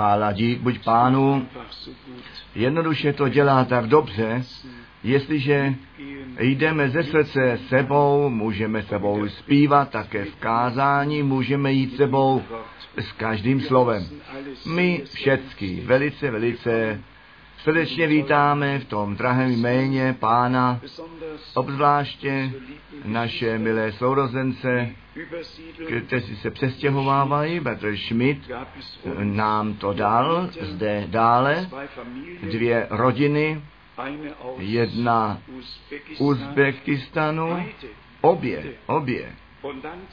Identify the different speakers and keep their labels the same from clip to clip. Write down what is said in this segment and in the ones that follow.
Speaker 1: Ale dík buď pánu, jednoduše to dělá tak dobře, jestliže jdeme ze srdce sebou, můžeme sebou zpívat, také v kázání můžeme jít sebou s každým slovem. My všecky velice, velice srdečně vítáme v tom drahém jméně Pána, obzvláště naše milé sourozence, kteří se přestěhovávají. Petr Schmidt nám to dal zde dále. Dvě rodiny, jedna Uzbekistanu, obě, obě.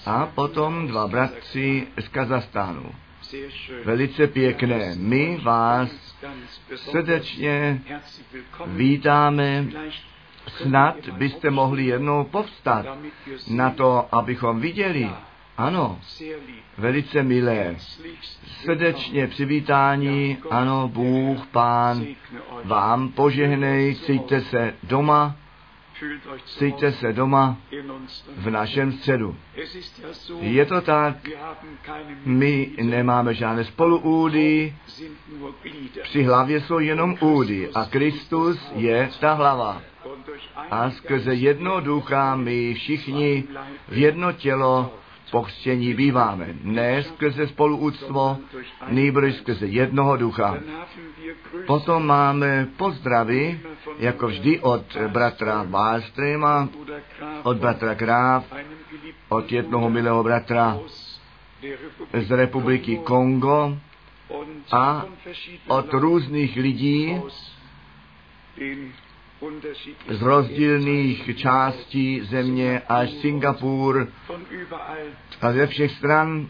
Speaker 1: A potom dva bratři z Kazastánu. Velice pěkné. My vás srdečně vítáme. Snad byste mohli jednou povstat na to, abychom viděli. Ano, velice milé. Srdečně přivítání, ano, Bůh, Pán, vám požehnej, cítíte se doma, cítíte se doma v našem středu. Je to tak, my nemáme žádné spoluúdy, při hlavě jsou jenom údy a Kristus je ta hlava. A skrze jedno ducha my všichni v jedno tělo pokřtění býváme. Ne skrze spoluúctvo, nýbrž skrze jednoho ducha. Potom máme pozdravy, jako vždy od bratra Wallstrema, od bratra Graf, od jednoho milého bratra z republiky Kongo a od různých lidí z rozdílných částí země až Singapur a ze všech stran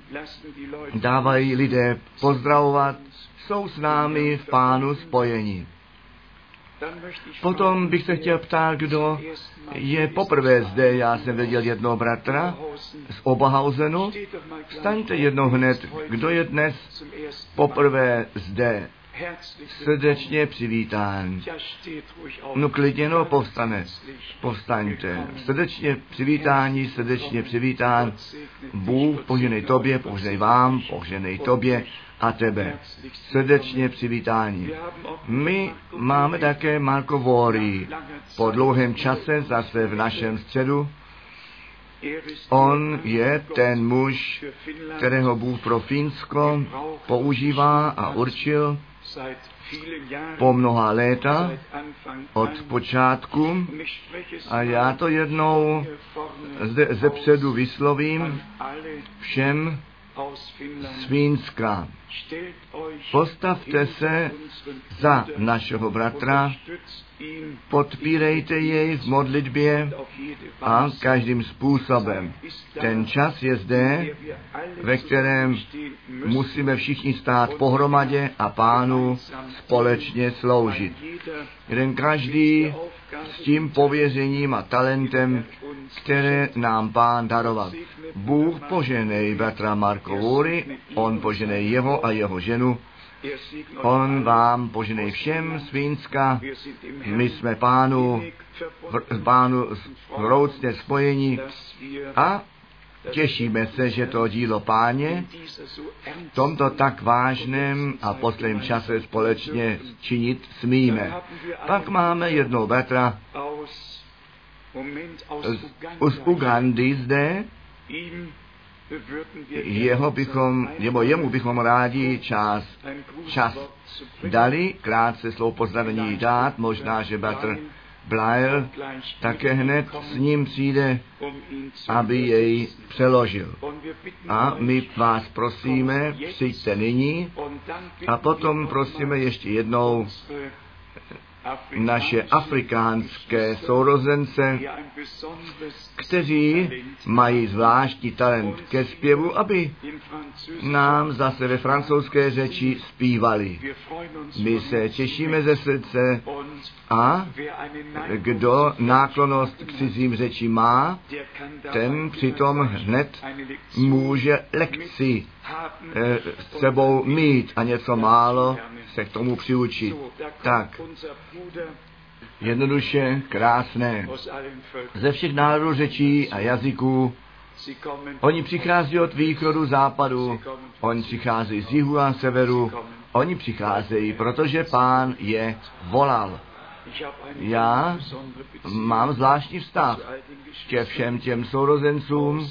Speaker 1: dávají lidé pozdravovat, jsou s námi v pánu spojení. Potom bych se chtěl ptát, kdo je poprvé zde. Já jsem viděl jednoho bratra z Oberhausenu. Staňte jednou hned, kdo je dnes poprvé zde srdečně přivítán. No klidně, no povstane. Povstaňte. Srdečně přivítání, srdečně přivítán. Bůh poženej tobě, poženej vám, poženej tobě a tebe. Srdečně přivítání. My máme také Marko Vori. Po dlouhém čase zase v našem středu On je ten muž, kterého Bůh pro Finsko používá a určil po mnoha léta od počátku a já to jednou zde zepředu vyslovím všem z Fínska. Postavte se za našeho bratra, podpírejte jej v modlitbě a každým způsobem. Ten čas je zde, ve kterém musíme všichni stát pohromadě a pánu společně sloužit. Jeden každý s tím pověřením a talentem, které nám pán daroval. Bůh poženej bratra Marko Vůry, on poženej jeho a jeho ženu, On vám poženej všem z Fínska. My jsme pánu, v, pánu vroucně spojení a Těšíme se, že to dílo páně v tomto tak vážném a posledním čase společně činit smíme. Pak máme jednou bratra z, z Ugandy zde, jeho bychom, nebo jemu bychom rádi čas, čas dali, krátce slovo pozdravení dát, možná, že Bratr Blair také hned s ním přijde, aby jej přeložil. A my vás prosíme, přijďte nyní a potom prosíme ještě jednou naše afrikánské sourozence, kteří mají zvláštní talent ke zpěvu, aby nám zase ve francouzské řeči zpívali. My se těšíme ze srdce a kdo náklonost k cizím řeči má, ten přitom hned může lekci s sebou mít a něco málo se k tomu přiučit. Tak, jednoduše, krásné. Ze všech národů řečí a jazyků Oni přichází od východu, západu, oni přichází z jihu a severu, Oni přicházejí, protože pán je volal. Já mám zvláštní vztah ke všem těm sourozencům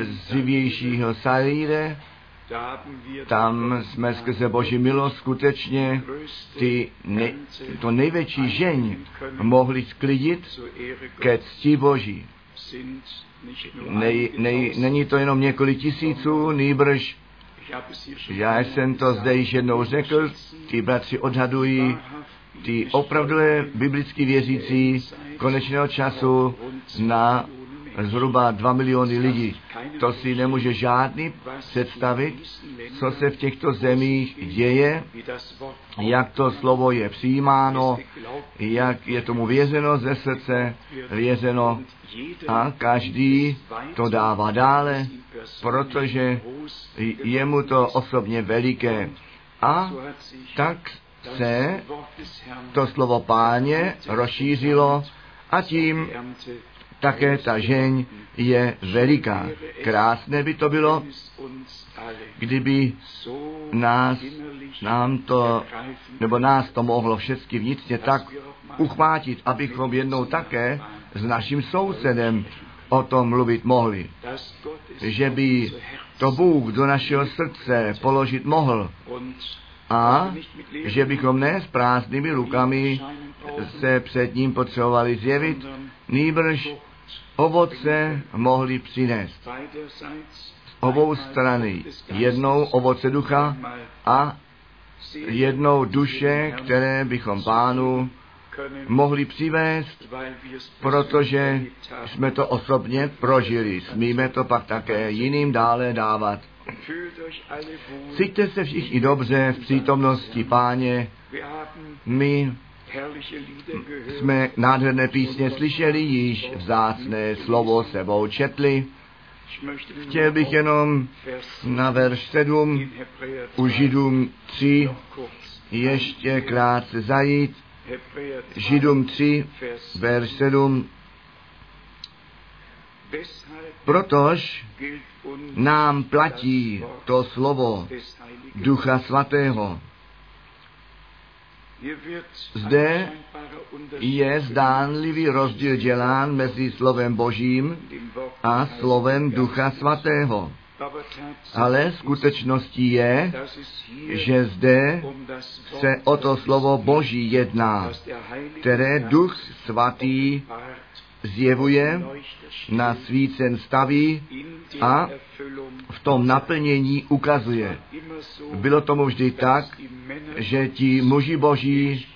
Speaker 1: z dřívějšího Saríre, tam jsme skrze Boží milost skutečně ty ne, to největší žeň mohli sklidit ke cti Boží. Nej, nej, není to jenom několik tisíců, nýbrž já jsem to zde již jednou řekl, ty bratři odhadují ty opravdové biblicky věřící konečného času na zhruba 2 miliony lidí. To si nemůže žádný představit, co se v těchto zemích děje, jak to slovo je přijímáno, jak je tomu vězeno ze srdce, vězeno a každý to dává dále, protože je mu to osobně veliké. A tak se to slovo páně rozšířilo a tím také ta žeň je veliká. Krásné by to bylo, kdyby nás, nám to, nebo nás to mohlo všechny vnitřně tak uchvátit, abychom jednou také s naším sousedem o tom mluvit mohli. Že by to Bůh do našeho srdce položit mohl a že bychom ne s prázdnými rukami se před ním potřebovali zjevit, nýbrž ovoce mohli přinést. Obou strany. Jednou ovoce ducha a jednou duše, které bychom pánu mohli přivést, protože jsme to osobně prožili. Smíme to pak také jiným dále dávat. Cítíte se všichni dobře v přítomnosti páně. My jsme nádherné písně slyšeli, již vzácné slovo sebou četli. Chtěl bych jenom na verš 7 u Židům 3 ještě krátce zajít. Židům 3, verš 7. Protož nám platí to slovo Ducha Svatého, zde je zdánlivý rozdíl dělán mezi slovem Božím a slovem Ducha Svatého. Ale skutečností je, že zde se o to slovo Boží jedná, které Duch Svatý zjevuje, na svícen staví a v tom naplnění ukazuje. Bylo tomu vždy tak, že ti muži boží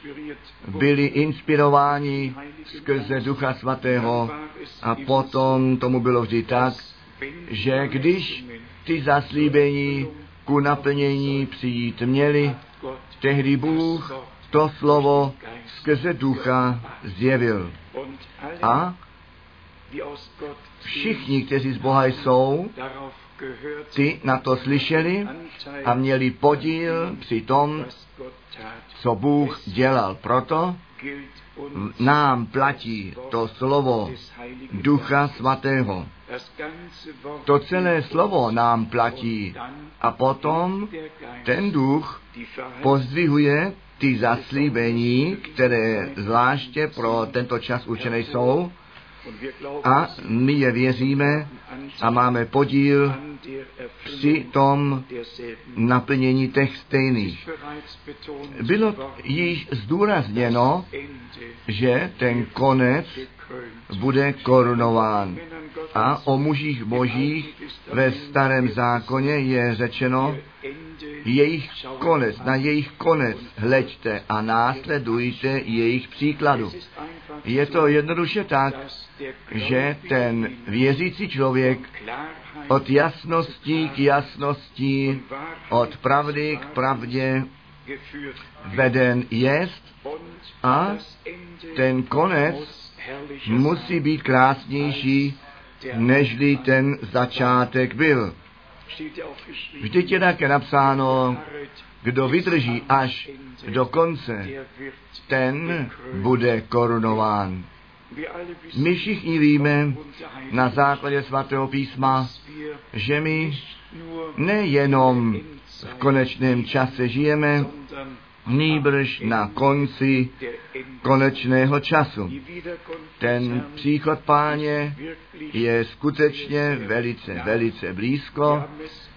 Speaker 1: byli inspirováni skrze Ducha Svatého a potom tomu bylo vždy tak, že když ty zaslíbení ku naplnění přijít měli, tehdy Bůh to slovo skrze ducha zjevil. A? všichni, kteří z Boha jsou, ty na to slyšeli a měli podíl při tom, co Bůh dělal. Proto nám platí to slovo Ducha Svatého. To celé slovo nám platí. A potom ten duch pozdvihuje ty zaslíbení, které zvláště pro tento čas určené jsou, a my je věříme a máme podíl při tom naplnění těch stejných. Bylo již zdůrazněno, že ten konec bude korunován. A o mužích božích ve starém zákoně je řečeno, jejich konec, na jejich konec hleďte a následujte jejich příkladu. Je to jednoduše tak, že ten věřící člověk od jasnosti k jasnosti, od pravdy k pravdě veden jest a ten konec musí být krásnější, nežli ten začátek byl. Vždyť je také napsáno, kdo vydrží až do konce, ten bude korunován. My všichni víme na základě svatého písma, že my nejenom v konečném čase žijeme, nýbrž na konci konečného času. Ten příchod páně je skutečně velice, velice blízko.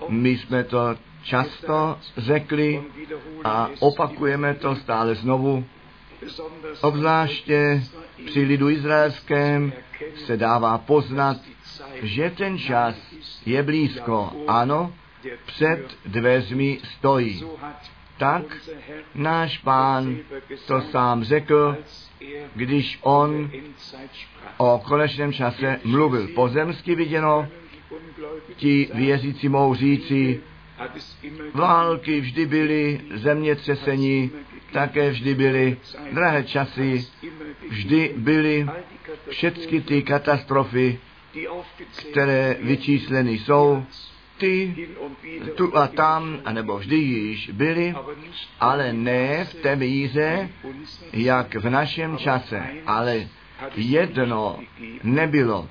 Speaker 1: My jsme to často řekli a opakujeme to stále znovu. Obzvláště při lidu izraelském se dává poznat, že ten čas je blízko. Ano, před dveřmi stojí. Tak náš pán to sám řekl, když on o konečném čase mluvil. Pozemsky viděno, ti věřící mohou říci, války vždy byly, zemětřesení také vždy byly, drahé časy vždy byly, všechny ty katastrofy, které vyčísleny jsou, ty tu a tam, anebo vždy již byly, ale ne v té míře, jak v našem čase. Ale jedno nebylo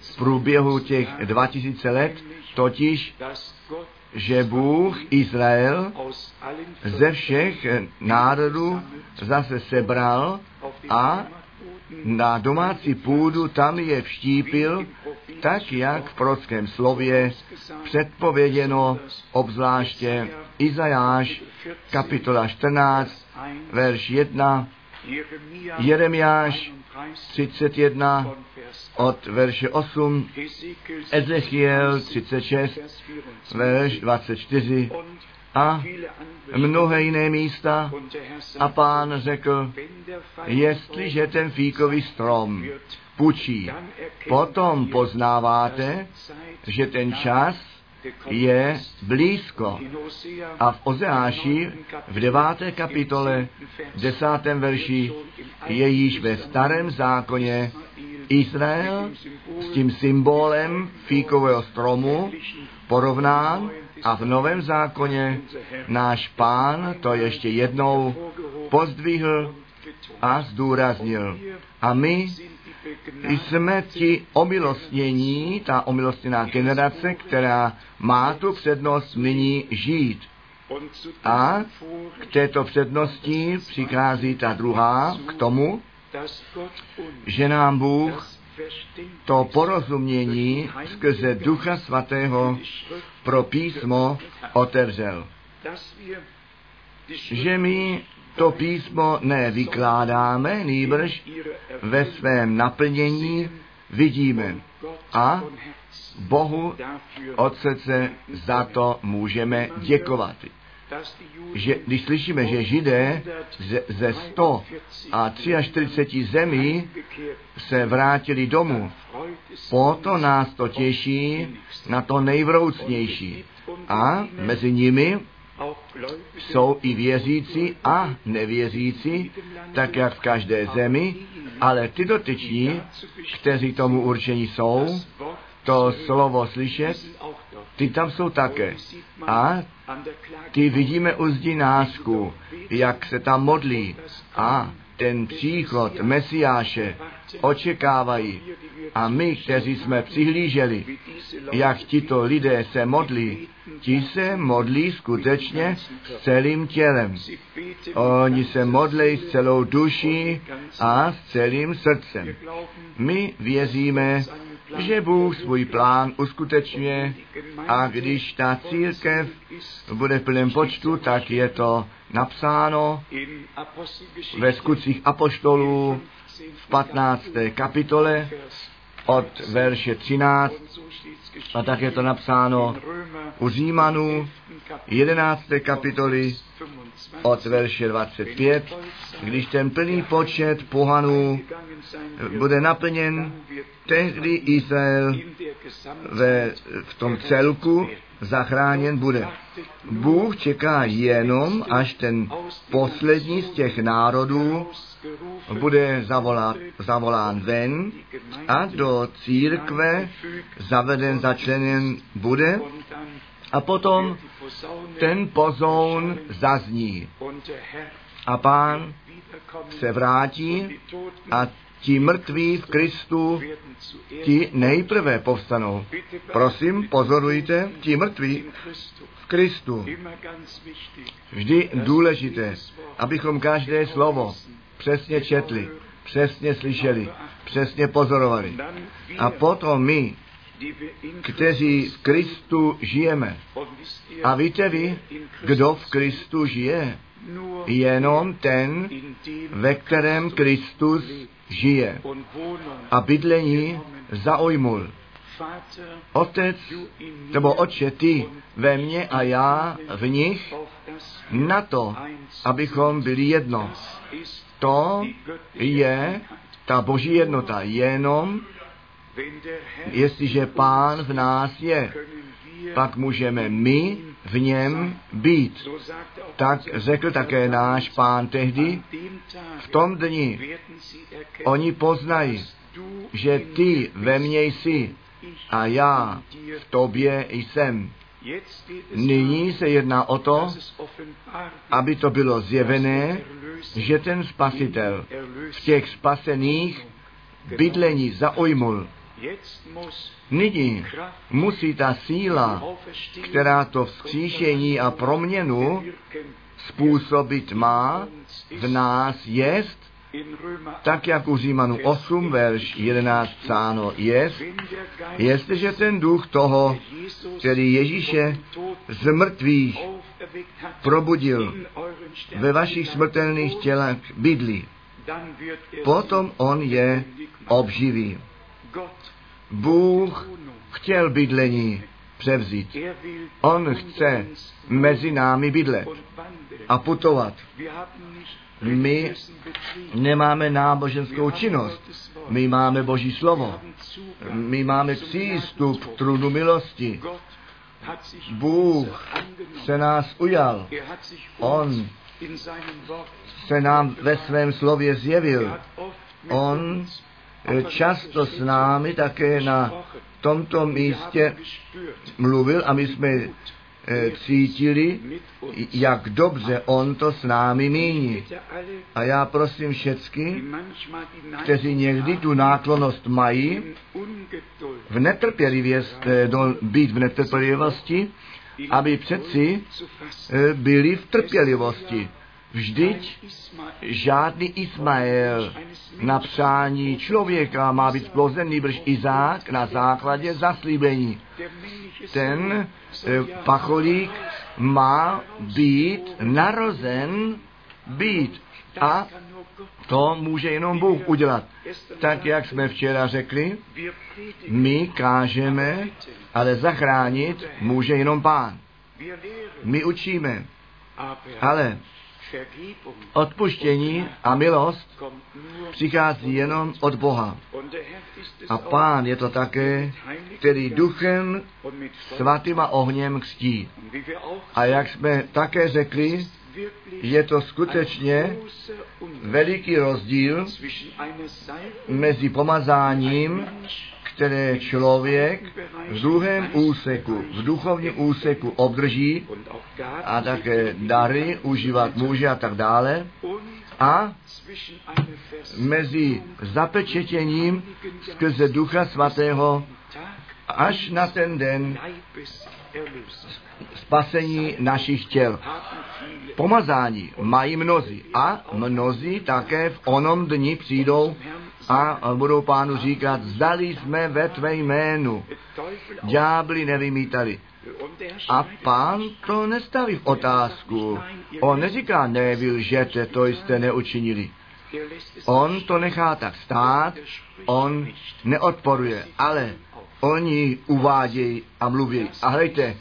Speaker 1: v průběhu těch 2000 let, totiž, že Bůh Izrael ze všech národů zase sebral a na domácí půdu tam je vštípil, tak jak v prorockém slově předpověděno obzvláště Izajáš, kapitola 14, verš 1, Jeremiáš 31 od verše 8, Ezechiel 36, verš 24 a mnohé jiné místa. A pán řekl, jestliže ten fíkový strom pučí, potom poznáváte, že ten čas je blízko. A v Ozeáši v deváté kapitole, desátém verši je již ve starém zákoně Izrael s tím symbolem fíkového stromu porovnán a v Novém zákoně náš pán to ještě jednou pozdvihl a zdůraznil. A my jsme ti omilostnění, ta omilostněná generace, která má tu přednost nyní žít. A k této přednosti přichází ta druhá, k tomu, že nám Bůh to porozumění skrze Ducha Svatého pro písmo otevřel. Že my to písmo nevykládáme, nýbrž ve svém naplnění vidíme. A Bohu od srdce za to můžeme děkovat že když slyšíme, že Židé ze, ze 100 a 43 zemí se vrátili domů, to nás to těší na to nejvroucnější. A mezi nimi jsou i věřící a nevěřící, tak jak v každé zemi, ale ty dotyční, kteří tomu určení jsou, to slovo slyšet, ty tam jsou také. A ty vidíme u zdinářku, jak se tam modlí. A ten příchod Mesiáše očekávají. A my, kteří jsme přihlíželi, jak tito lidé se modlí, ti se modlí skutečně s celým tělem. Oni se modlí s celou duší a s celým srdcem. My věříme, že Bůh svůj plán uskutečňuje a když ta církev bude v plném počtu, tak je to napsáno ve skutcích apoštolů v 15. kapitole od verše 13 a tak je to napsáno u Římanů 11. kapitoly od verše 25, když ten plný počet pohanů bude naplněn, tehdy Izrael ve, v tom celku zachráněn bude. Bůh čeká jenom, až ten poslední z těch národů bude zavolán, zavolán ven a do církve zaveden, začleněn bude a potom ten pozoun zazní. A pán se vrátí a ti mrtví v Kristu, ti nejprve povstanou. Prosím, pozorujte, ti mrtví v Kristu. Vždy důležité, abychom každé slovo přesně četli, přesně slyšeli, přesně pozorovali. A potom my, kteří v Kristu žijeme. A víte vy, kdo v Kristu žije? Jenom ten, ve kterém Kristus žije. A bydlení zaujmul. Otec, nebo oče, ty ve mně a já v nich, na to, abychom byli jedno. To je ta boží jednota. Jenom jestliže pán v nás je, pak můžeme my v něm být. Tak řekl také náš pán tehdy, v tom dni oni poznají, že ty ve mně jsi a já v tobě jsem. Nyní se jedná o to, aby to bylo zjevené, že ten spasitel v těch spasených bydlení zaujmul. Nyní musí ta síla, která to vzkříšení a proměnu způsobit má, v nás jest, tak jak u Římanu 8, verš 11 psáno jest, jestliže ten duch toho, který Ježíše z mrtvých probudil ve vašich smrtelných tělech bydlí, potom on je obživí. Bůh chtěl bydlení převzít. On chce mezi námi bydlet a putovat. My nemáme náboženskou činnost, my máme Boží slovo, my máme přístup k trůnu milosti. Bůh se nás ujal. On se nám ve svém slově zjevil. On často s námi také na tomto místě mluvil a my jsme eh, cítili, jak dobře on to s námi míní. A já prosím všecky, kteří někdy tu náklonost mají, v netrpělivěst, eh, být v netrpělivosti, aby přeci eh, byli v trpělivosti Vždyť žádný Ismael na přání člověka má být splozen, nýbrž Izák na základě zaslíbení. Ten eh, pacholík má být narozen, být. A to může jenom Bůh udělat. Tak, jak jsme včera řekli, my kážeme, ale zachránit může jenom Pán. My učíme, ale Odpuštění a milost přichází jenom od Boha. A Pán je to také, který duchem svatým a ohněm kstí. A jak jsme také řekli, je to skutečně veliký rozdíl mezi pomazáním které člověk v druhém úseku, v duchovním úseku obdrží a také dary užívat může a tak dále. A mezi zapečetěním skrze Ducha Svatého až na ten den spasení našich těl. Pomazání mají mnozí a mnozí také v onom dni přijdou a budou pánu říkat, zdali jsme ve tvé jménu. Ďábli nevymítali. A pán to nestaví v otázku. On neříká, ne, vy lžete, to jste neučinili. On to nechá tak stát, on neodporuje, ale oni uvádějí a mluví. A hejte,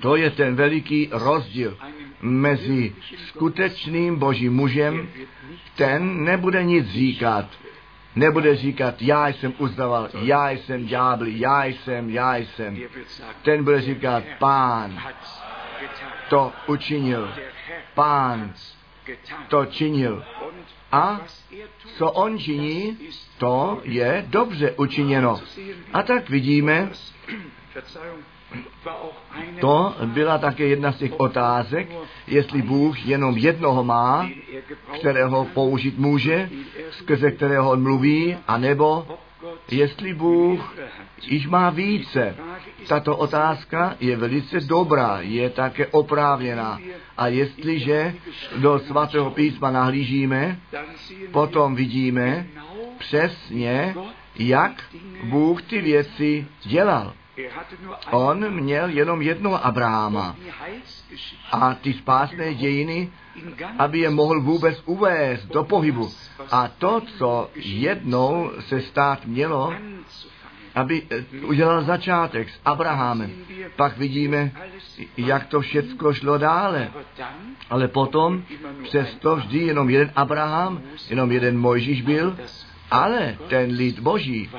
Speaker 1: to je ten veliký rozdíl mezi skutečným božím mužem, ten nebude nic říkat, Nebude říkat, já jsem uznával, já jsem ďábli, já jsem, já jsem. Ten bude říkat, pán to učinil. Pán to činil. A co on činí, to je dobře učiněno. A tak vidíme, to byla také jedna z těch otázek, jestli Bůh jenom jednoho má, kterého použít může, skrze kterého on mluví, anebo jestli Bůh již má více. tato otázka je velice dobrá, je také oprávněná. A jestliže do svatého písma nahlížíme, potom vidíme přesně, jak Bůh ty věci dělal. On měl jenom jednoho Abrahama a ty spásné dějiny, aby je mohl vůbec uvést do pohybu. A to, co jednou se stát mělo, aby eh, udělal začátek s Abrahamem. Pak vidíme, jak to všecko šlo dále. Ale potom přesto vždy jenom jeden Abraham, jenom jeden Mojžíš byl, ale ten lid boží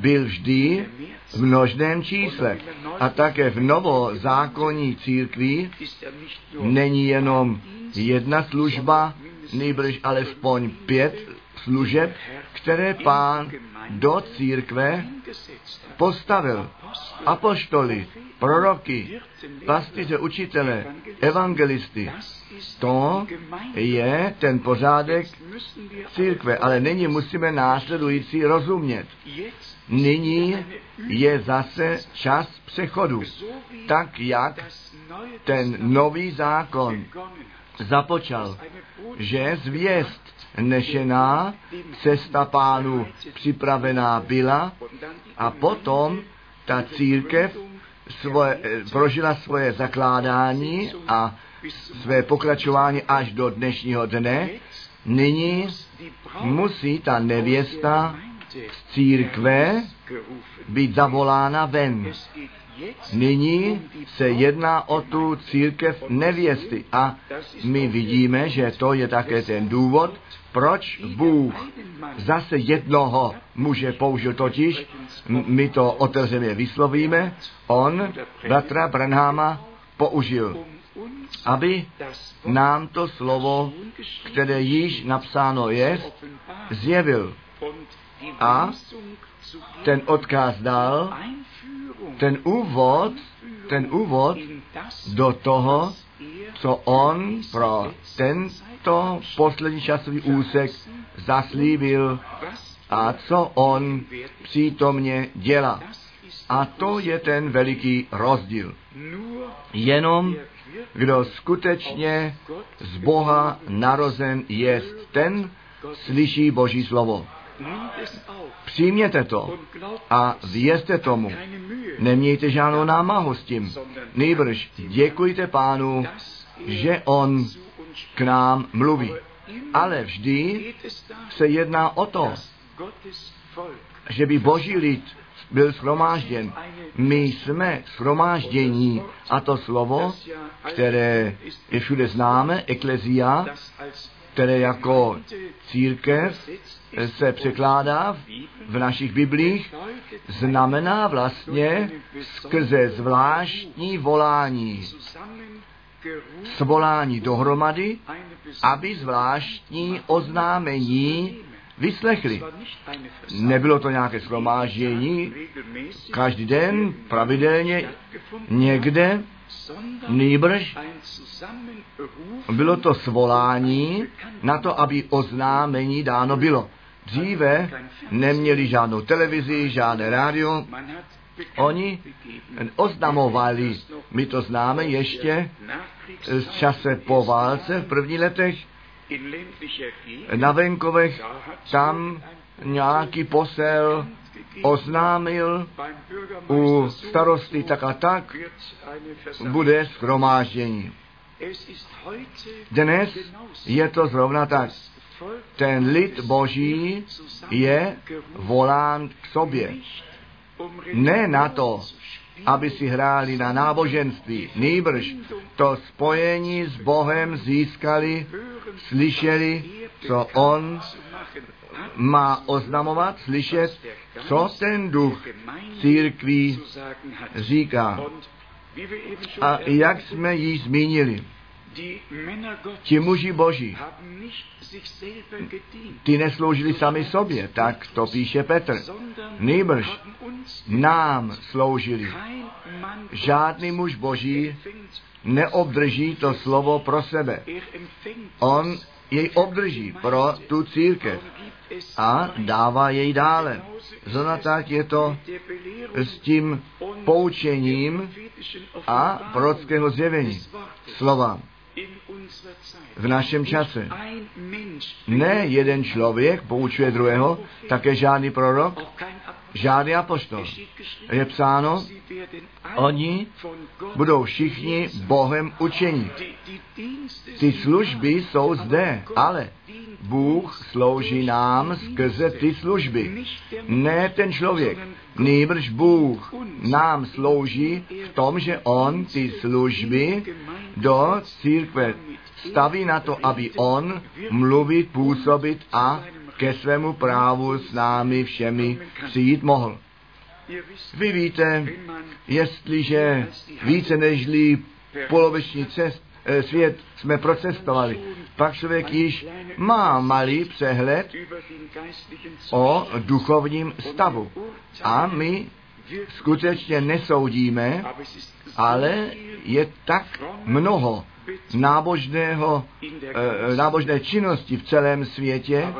Speaker 1: byl vždy v množném čísle. A také v novozákonní církvi není jenom jedna služba, nejbrž alespoň pět služeb, které pán do církve postavil apoštoly, proroky, pastiře, učitele, evangelisty. To je ten pořádek církve, ale nyní musíme následující rozumět. Nyní je zase čas přechodu, tak jak ten nový zákon započal, že zvěst nešená, cesta pánu připravená byla a potom ta církev svoje, prožila svoje zakládání a své pokračování až do dnešního dne. Nyní musí ta nevěsta z církve být zavolána ven. Nyní se jedná o tu církev nevěsty a my vidíme, že to je také ten důvod, proč Bůh zase jednoho muže použil totiž, my to otevřeně vyslovíme, on bratra Branhama použil, aby nám to slovo, které již napsáno je, zjevil. A ten odkaz dal, ten úvod, ten úvod do toho, co on pro tento poslední časový úsek zaslíbil a co on přítomně dělá. A to je ten veliký rozdíl. Jenom kdo skutečně z Boha narozen je, ten slyší Boží slovo. Přijměte to a vězte tomu. Nemějte žádnou námahu s tím. Nejbrž děkujte pánu, že on k nám mluví. Ale vždy se jedná o to, že by boží lid byl shromážděn. My jsme shromáždění a to slovo, které je všude známe, eklezia, které jako církev se překládá v našich biblích, znamená vlastně skrze zvláštní volání svolání dohromady, aby zvláštní oznámení vyslechli. Nebylo to nějaké shromáždění, každý den, pravidelně, někde, nýbrž bylo to svolání na to, aby oznámení dáno bylo. Dříve neměli žádnou televizi, žádné rádio, Oni oznamovali, my to známe ještě z čase po válce v prvních letech, na venkovech tam nějaký posel oznámil u starosty tak a tak bude schromáždění. Dnes je to zrovna tak. Ten lid boží je volán k sobě. Ne na to, aby si hráli na náboženství. Nýbrž to spojení s Bohem získali, slyšeli, co On má oznamovat, slyšet, co ten duch církví říká. A jak jsme již zmínili, Ti muži boží, ty nesloužili sami sobě, tak to píše Petr. Nýbrž nám sloužili. Žádný muž boží neobdrží to slovo pro sebe. On jej obdrží pro tu církev a dává jej dále. Zrovna tak je to s tím poučením a prorockého zjevení slova v našem čase. Ne jeden člověk poučuje druhého, také žádný prorok, žádný apoštol. Je psáno, oni budou všichni Bohem učení. Ty služby jsou zde, ale Bůh slouží nám skrze ty služby. Ne ten člověk, nýbrž Bůh nám slouží v tom, že On ty služby do církve staví na to, aby On mluvit, působit a ke svému právu s námi všemi přijít mohl. Vy víte, jestliže více nežli poloviční cest, eh, svět jsme procestovali, pak člověk již má malý přehled o duchovním stavu. A my skutečně nesoudíme, ale je tak mnoho nábožného, e, nábožné činnosti v celém světě,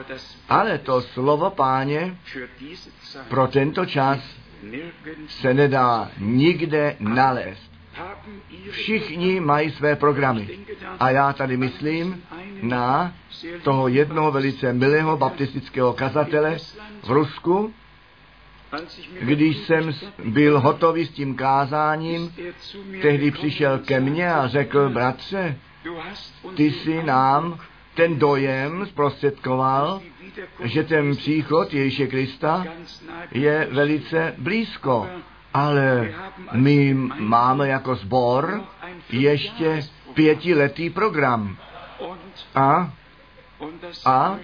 Speaker 1: ale to slovo páně pro tento čas se nedá nikde nalézt. Všichni mají své programy. A já tady myslím na toho jednoho velice milého baptistického kazatele v Rusku, když jsem byl hotový s tím kázáním, tehdy přišel ke mně a řekl, bratře, ty si nám ten dojem zprostředkoval, že ten příchod Ježíše Krista je velice blízko. Ale my máme jako sbor ještě pětiletý program. A a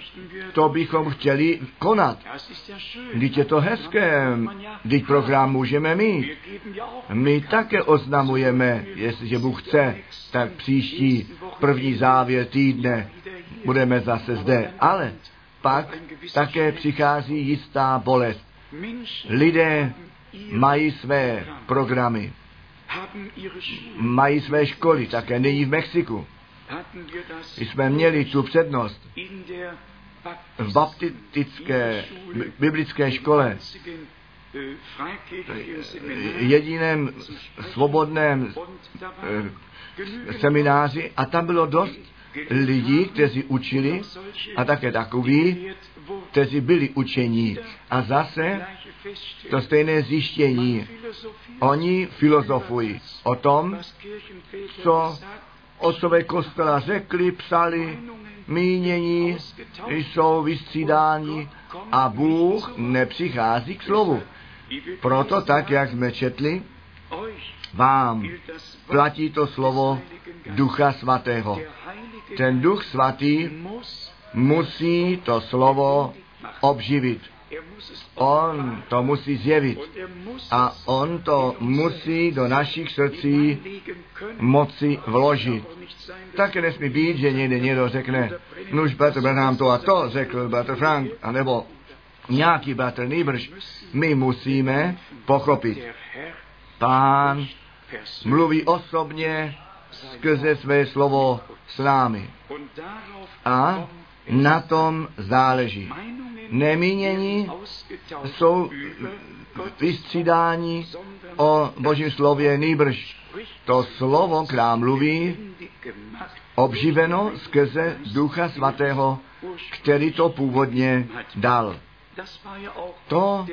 Speaker 1: to bychom chtěli konat. Když je to hezké, když program můžeme mít. My také oznamujeme, jestliže Bůh chce, tak příští první závěr týdne budeme zase zde. Ale pak také přichází jistá bolest. Lidé mají své programy, mají své školy, také nyní v Mexiku jsme měli tu přednost v baptistické biblické škole, jediném svobodném eh, semináři a tam bylo dost lidí, kteří učili a také takoví, kteří byli učení. A zase to stejné zjištění. Oni filozofují o tom, co otcové kostela řekli, psali, mínění jsou vystřídáni a Bůh nepřichází k slovu. Proto tak, jak jsme četli, vám platí to slovo Ducha Svatého. Ten Duch Svatý musí to slovo obživit. On to musí zjevit a on to musí do našich srdcí moci vložit. Také nesmí být, že někde někdo řekne, nuž bratr Branham to a to řekl bratr Frank, anebo nějaký bratr Nýbrž. My musíme pochopit. Pán mluví osobně skrze své slovo s námi. A na tom záleží. Nemínění jsou vystřídání o Božím slově nýbrž. To slovo k nám mluví obživeno skrze Ducha Svatého, který to původně dal. To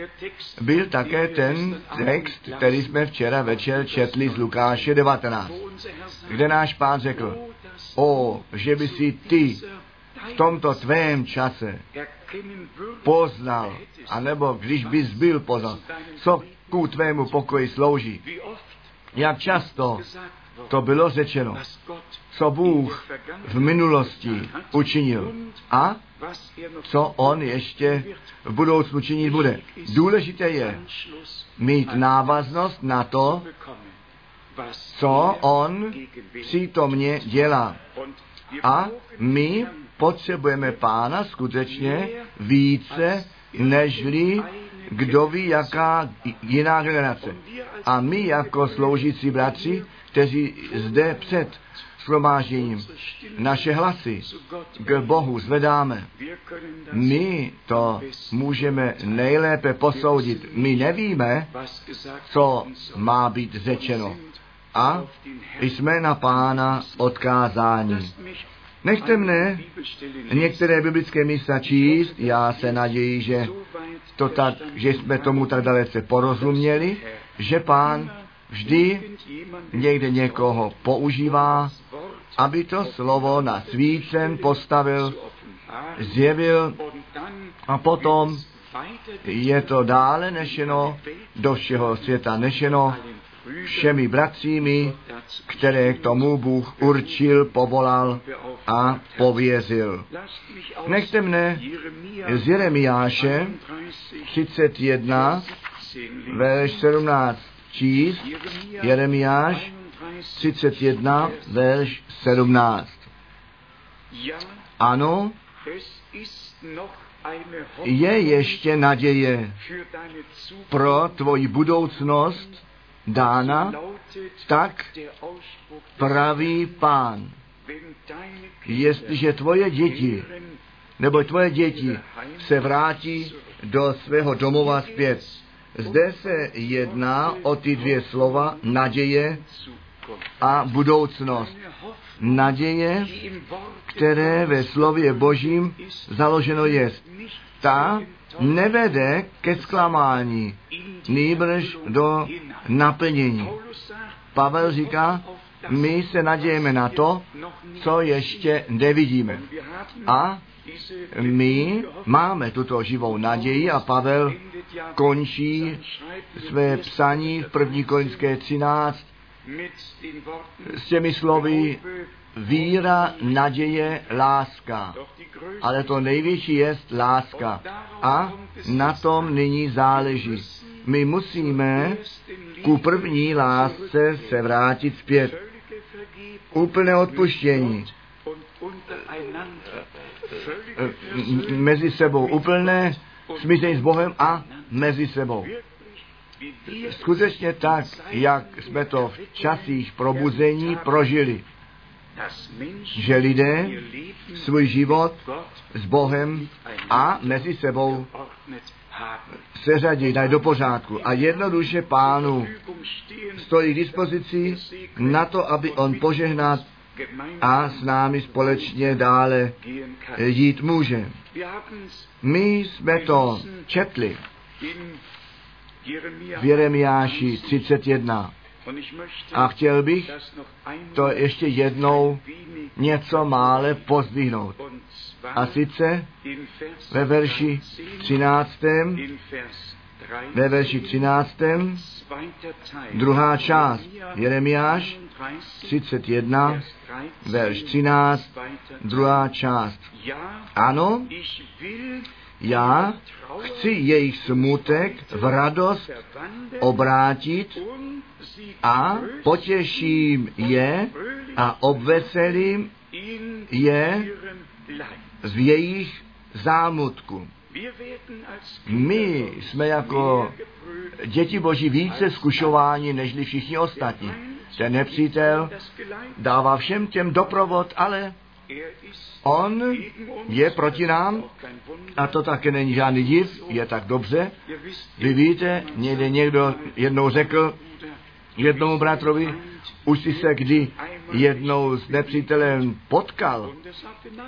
Speaker 1: byl také ten text, který jsme včera večer četli z Lukáše 19, kde náš pán řekl, o, že by si ty v tomto tvém čase poznal, anebo když bys byl poznal, co ku tvému pokoji slouží. Jak často to bylo řečeno, co Bůh v minulosti učinil a co On ještě v budoucnu činit bude. Důležité je mít návaznost na to, co On přítomně dělá. A my potřebujeme pána skutečně více, nežli kdo ví, jaká jiná generace. A my jako sloužící bratři, kteří zde před shromážděním naše hlasy k Bohu zvedáme. My to můžeme nejlépe posoudit. My nevíme, co má být řečeno. A jsme na pána odkázání. Nechte mne některé biblické místa číst, já se naději, že, to tak, že jsme tomu tak dalece porozuměli, že pán vždy někde někoho používá, aby to slovo na svícen postavil, zjevil a potom je to dále nešeno do všeho světa nešeno všemi bratřími, které k tomu Bůh určil, povolal a pověřil. Nechte mne z Jeremiáše 31, verš 17 číst. Jeremiáš 31, verš 17. Ano, je ještě naděje pro tvoji budoucnost dána, tak praví pán. Jestliže tvoje děti, nebo tvoje děti se vrátí do svého domova zpět. Zde se jedná o ty dvě slova naděje a budoucnost. Naděje, které ve slově Božím založeno je, ta nevede ke zklamání, nýbrž do naplnění. Pavel říká, my se nadějeme na to, co ještě nevidíme. A my máme tuto živou naději a Pavel končí své psaní v první korinské 13 s těmi slovy víra, naděje, láska. Ale to největší je láska. A na tom nyní záleží. My musíme ku první lásce se vrátit zpět. Úplné odpuštění. Mezi sebou úplné smíření s Bohem a mezi sebou. Skutečně tak, jak jsme to v časích probuzení prožili že lidé svůj život s Bohem a mezi sebou seřadí, dají do pořádku a jednoduše pánu stojí k dispozici na to, aby on požehnat a s námi společně dále jít může. My jsme to četli v Jeremiáši 31. A chtěl bych to ještě jednou něco mále pozdvihnout. A sice ve verši 13. Ve verši 13. Druhá část. Jeremiáš 31, verš 13, druhá část. Ano, já chci jejich smutek v radost obrátit a potěším je a obveselím je v jejich zámutku. My jsme jako děti Boží více zkušováni nežli všichni ostatní. Ten nepřítel dává všem těm doprovod, ale on je proti nám a to také není žádný div, je tak dobře. Vy víte, někde někdo jednou řekl jednomu bratrovi, už si se kdy jednou s nepřítelem potkal.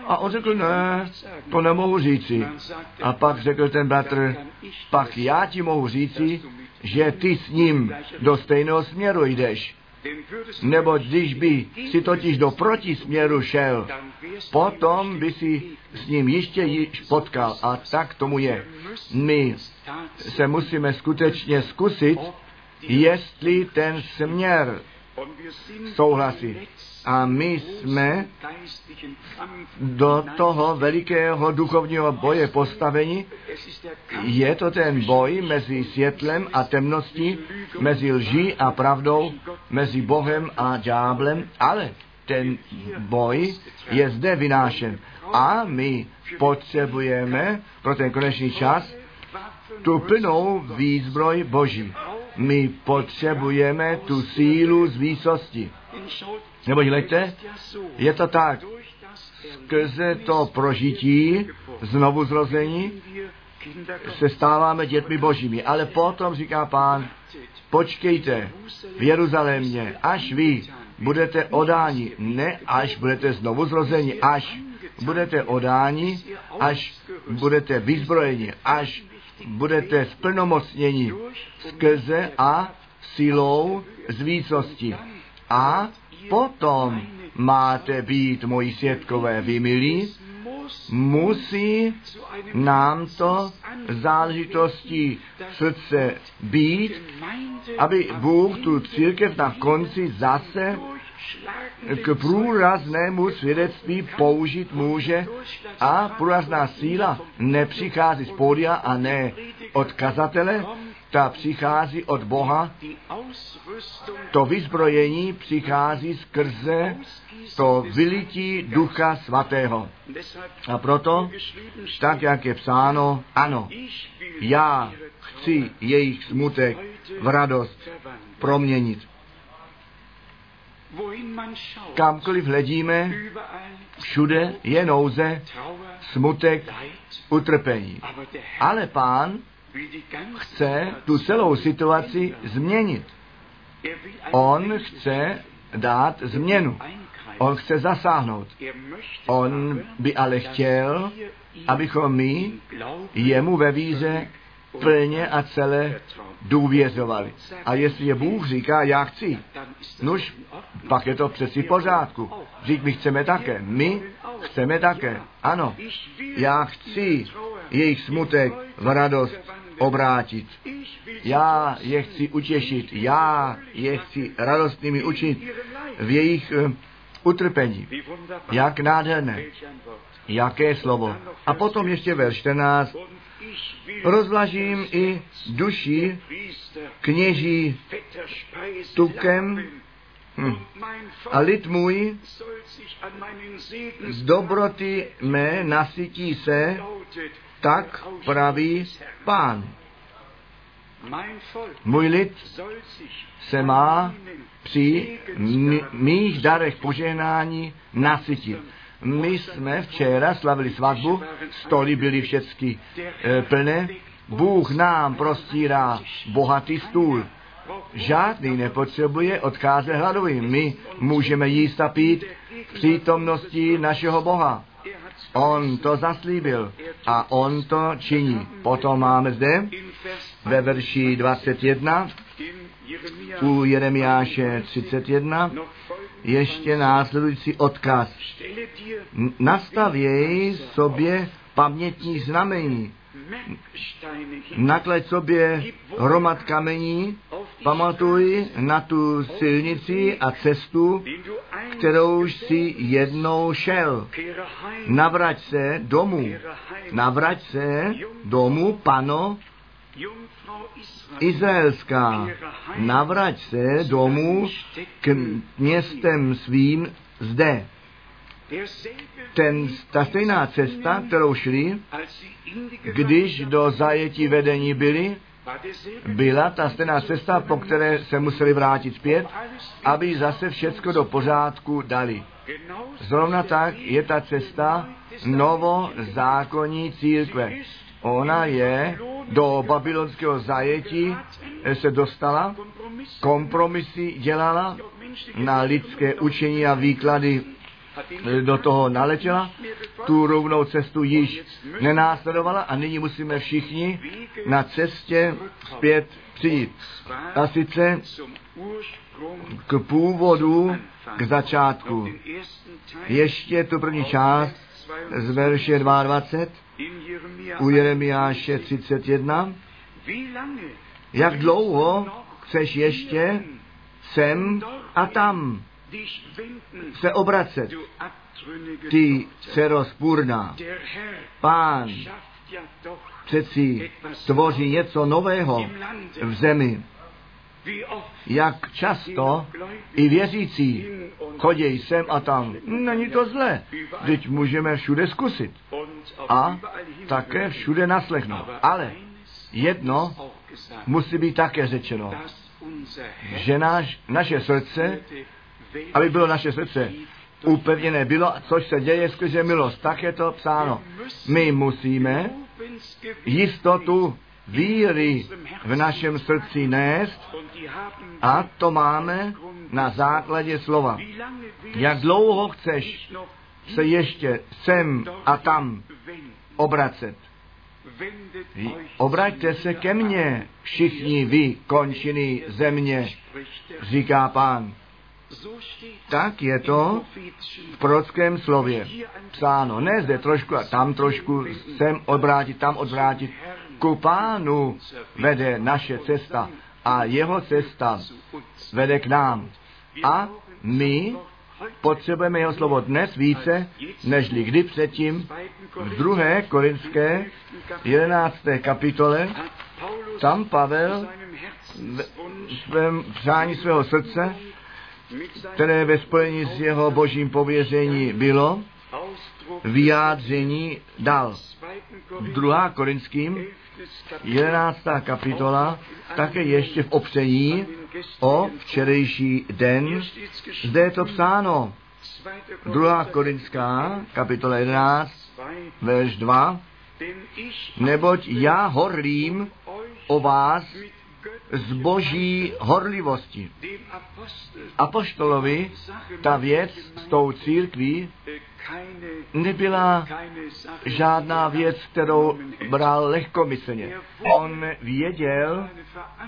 Speaker 1: A on řekl, ne, to nemohu říci. A pak řekl ten bratr, pak já ti mohu říci, že ty s ním do stejného směru jdeš. Nebo když by si totiž do protisměru šel, potom by si s ním ještě již potkal. A tak tomu je. My se musíme skutečně zkusit, jestli ten směr souhlasí. A my jsme do toho velikého duchovního boje postaveni. Je to ten boj mezi světlem a temností, mezi lží a pravdou, mezi Bohem a ďáblem, ale ten boj je zde vynášen. A my potřebujeme pro ten konečný čas tu plnou výzbroj Boží. My potřebujeme tu sílu z výsosti. Nebo hleďte, je to tak. Skrze to prožití, znovu zrození, se stáváme dětmi božími. Ale potom říká pán, počkejte v Jeruzalémě, až vy budete odáni, ne až budete znovu zrozeni, až budete odáni, až budete vyzbrojeni, až budete splnomocněni skrze a silou z výsosti. A potom máte být moji světkové, vy milí, musí nám to záležitostí srdce být, aby Bůh tu církev na konci zase k průraznému svědectví použít může a průrazná síla nepřichází z pódia a ne od kazatele, ta přichází od Boha, to vyzbrojení přichází skrze to vylití Ducha Svatého. A proto, tak jak je psáno, ano, já chci jejich smutek v radost proměnit. Kamkoliv hledíme, všude je nouze, smutek, utrpení. Ale pán chce tu celou situaci změnit. On chce dát změnu. On chce zasáhnout. On by ale chtěl, abychom my jemu ve víze plně a celé důvěřovali. A jestli je Bůh říká, já chci, nož, pak je to přeci pořádku. Řík, my chceme také. My chceme také. Ano, já chci jejich smutek v radost obrátit. Já je chci utěšit, já je chci radostnými učit v jejich uh, utrpení. Jak nádherné. Jaké slovo. A potom ještě ver 14. Rozlažím i duši kněží tukem hm. a lid můj z dobroty mé nasytí se, tak praví pán. Můj lid se má při mých darech požehnání nasytit. My jsme včera slavili svatbu, stoly byly všechny e, plné. Bůh nám prostírá bohatý stůl. Žádný nepotřebuje odcházet hladovým. My můžeme jíst a pít v přítomnosti našeho Boha. On to zaslíbil a on to činí. Potom máme zde ve verši 21 u Jeremiáše 31 ještě následující odkaz. Nastavěj sobě pamětní znamení. Nakleď sobě hromad kamení, pamatuj na tu silnici a cestu, kterou jsi jednou šel. Navrať se domů. Navrať se domů, pano, Izraelská, navrať se domů k městem svým zde. Ten, ta stejná cesta, kterou šli, když do zajetí vedení byli, byla ta stejná cesta, po které se museli vrátit zpět, aby zase všecko do pořádku dali. Zrovna tak je ta cesta novozákonní církve. Ona je do babylonského zajetí se dostala, kompromisy dělala, na lidské učení a výklady do toho naletěla, tu rovnou cestu již nenásledovala a nyní musíme všichni na cestě zpět přijít. A sice k původu, k začátku. Ještě tu první část z verše 22 u Jeremiáše 31. Jak dlouho chceš ještě sem a tam se obracet, ty se rozpůrná. Pán přeci tvoří něco nového v zemi. Jak často i věřící chodí sem a tam. Není to zlé, teď můžeme všude zkusit. A také všude naslechnout. Ale jedno musí být také řečeno, že náš, naše srdce, aby bylo naše srdce upevněné bylo, což se děje skrze milost. Tak je to psáno. My musíme jistotu víry v našem srdci nést a to máme na základě slova. Jak dlouho chceš se ještě sem a tam obracet? Obraťte se ke mně, všichni vy, končiny země, říká pán. Tak je to v prorockém slově psáno. Ne zde trošku a tam trošku, sem odvrátit, tam odvrátit. Ku pánu vede naše cesta a jeho cesta vede k nám. A my potřebujeme jeho slovo dnes více, nežli kdy předtím v druhé korinské 11. kapitole tam Pavel v svém přání svého srdce které ve spojení s jeho božím pověření bylo, vyjádření dal. Druhá Korinským, 11. kapitola, také ještě v opření o včerejší den. Zde je to psáno. Druhá Korinská, kapitola 11, verš 2. Neboť já horlím o vás z boží horlivosti. Apoštolovi ta věc s tou církví nebyla žádná věc, kterou bral lehkomyslně. On věděl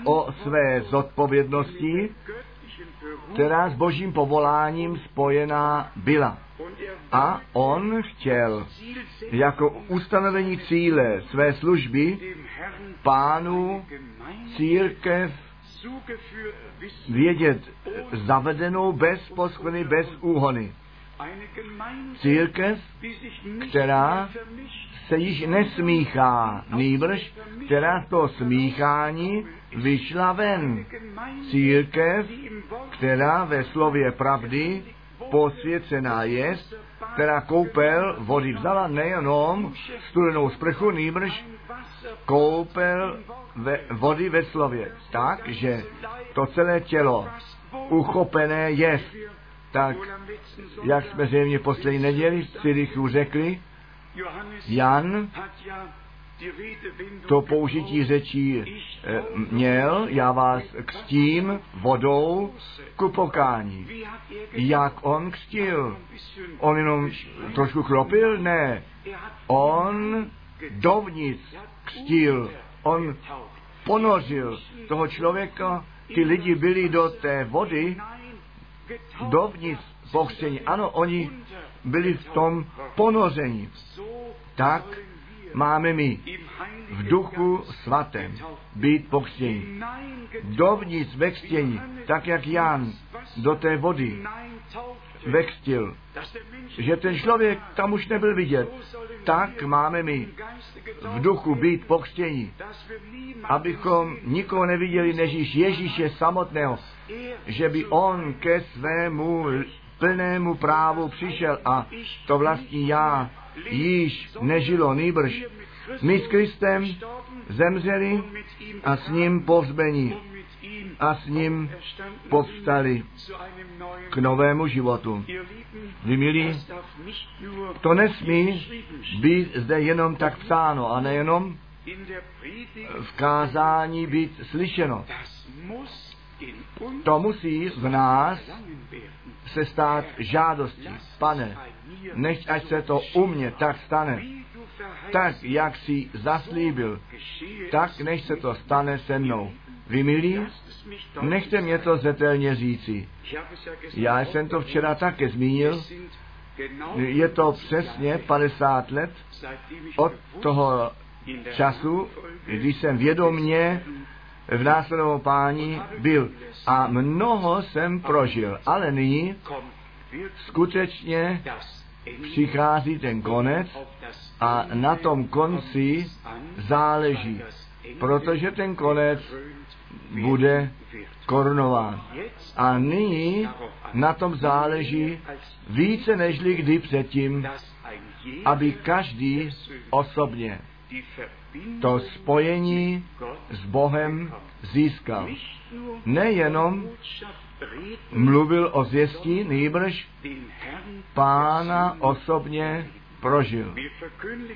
Speaker 1: o své zodpovědnosti, která s božím povoláním spojená byla. A on chtěl jako ustanovení cíle své služby pánu církev vědět zavedenou bez poskvrny, bez úhony. Církev, která se již nesmíchá, nýbrž, která z toho smíchání vyšla ven. Církev, která ve slově pravdy posvěcená je, která koupel vody vzala nejenom studenou sprchu, nýbrž koupel ve, vody ve slově. Tak, že to celé tělo uchopené je. Tak, jak jsme zřejmě poslední neděli v Cirichu řekli, Jan to použití řečí e, měl, já vás kstím vodou ku pokání. Jak on kstil? On jenom trošku kropil? Ne. On dovnitř kstil. On ponořil toho člověka, ty lidi byli do té vody dovnitř pochření. Ano, oni byli v tom ponoření. Tak máme my v duchu svatém být pokřtěni. Dovnitř ve křtění, tak jak Jan do té vody vextil, že ten člověk tam už nebyl vidět, tak máme my v duchu být pokřtěni, abychom nikoho neviděli než Ježíše samotného, že by on ke svému plnému právu přišel a to vlastní já již nežilo nýbrž. My s Kristem zemřeli a s ním povzbení a s ním povstali k novému životu. Vy milí, to nesmí být zde jenom tak psáno a nejenom v kázání být slyšeno. To musí v nás se stát žádostí. Pane, nech ať se to u mě tak stane. Tak, jak jsi zaslíbil, tak nech se to stane se mnou. Vy milí, nechte mě to zetelně říci. Já jsem to včera také zmínil. Je to přesně 50 let od toho času, když jsem vědomně v následovou pání byl. A mnoho jsem prožil, ale nyní skutečně přichází ten konec a na tom konci záleží, protože ten konec bude korunován. A nyní na tom záleží více nežli kdy předtím, aby každý osobně to spojení s Bohem získal. Nejenom mluvil o zvěstí, nýbrž pána osobně prožil.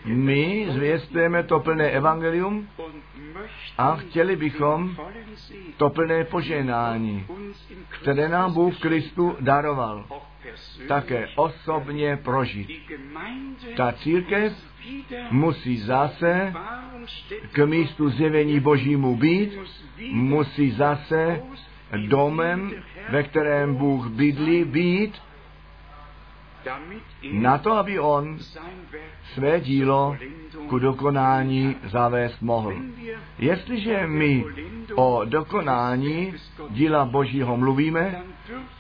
Speaker 1: My zvěstujeme to plné evangelium a chtěli bychom to plné poženání, které nám Bůh Kristu daroval, také osobně prožít. Ta církev musí zase k místu zjevení Božímu být, musí zase domem, ve kterém Bůh bydlí, být, na to, aby on své dílo ku dokonání zavést mohl. Jestliže my o dokonání díla Božího mluvíme,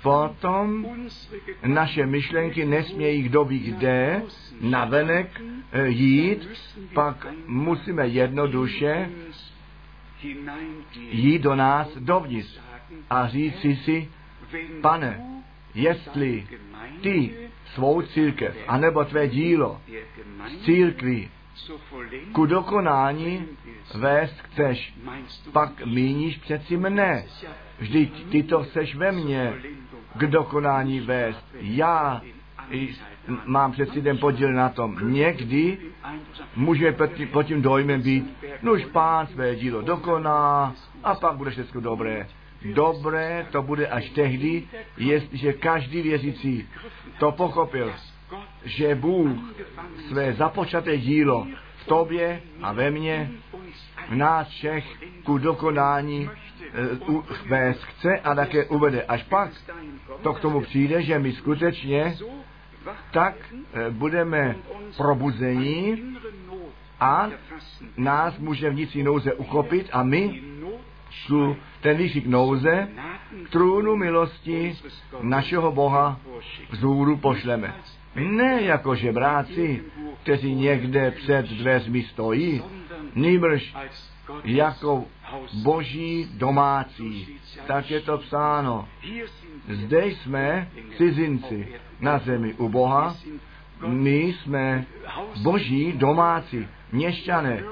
Speaker 1: potom naše myšlenky nesmějí kdo ví kde navenek eh, jít, pak musíme jednoduše jít do nás dovnitř a říci si, pane, jestli ty svou církev, anebo tvé dílo z církví ku dokonání vést chceš, pak míníš přeci mne. Vždyť ty to chceš ve mně k dokonání vést. Já mám přeci ten podíl na tom. Někdy může pod tím dojmem být, nož pán své dílo dokoná a pak bude všechno dobré. Dobré to bude až tehdy, jestliže každý věřící to pochopil, že Bůh své započaté dílo v tobě a ve mně, v nás všech ku dokonání uh, vést chce a také uvede. Až pak to k tomu přijde, že my skutečně tak uh, budeme probuzení a nás může vnitřní nouze uchopit a my tu ten výšik nouze k trůnu milosti našeho Boha vzhůru pošleme. Ne jako žebráci, kteří někde před dveřmi stojí, nýbrž jako boží domácí. Tak je to psáno. Zde jsme cizinci na zemi u Boha, my jsme boží domácí měšťané,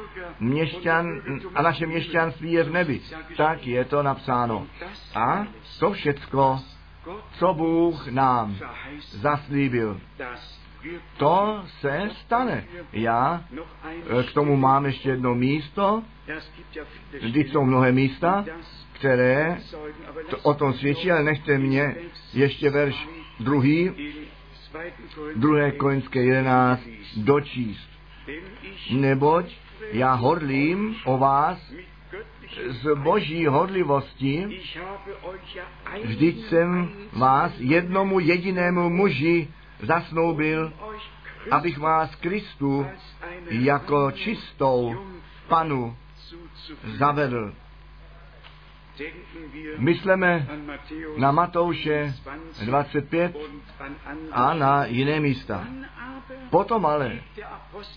Speaker 1: měšťan, a naše měšťanství je v nebi. Tak je to napsáno. A to všecko, co Bůh nám zaslíbil, to se stane. Já eh, k tomu mám ještě jedno místo, vždyť jsou mnohé místa, které to, o tom svědčí, ale nechte mě ještě verš druhý, druhé koňské 11 dočíst neboť já hodlím o vás z boží hodlivosti, vždyť jsem vás jednomu jedinému muži zasnoubil, abych vás Kristu jako čistou panu zavedl. Myslíme na Matouše 25 a na jiné místa. Potom ale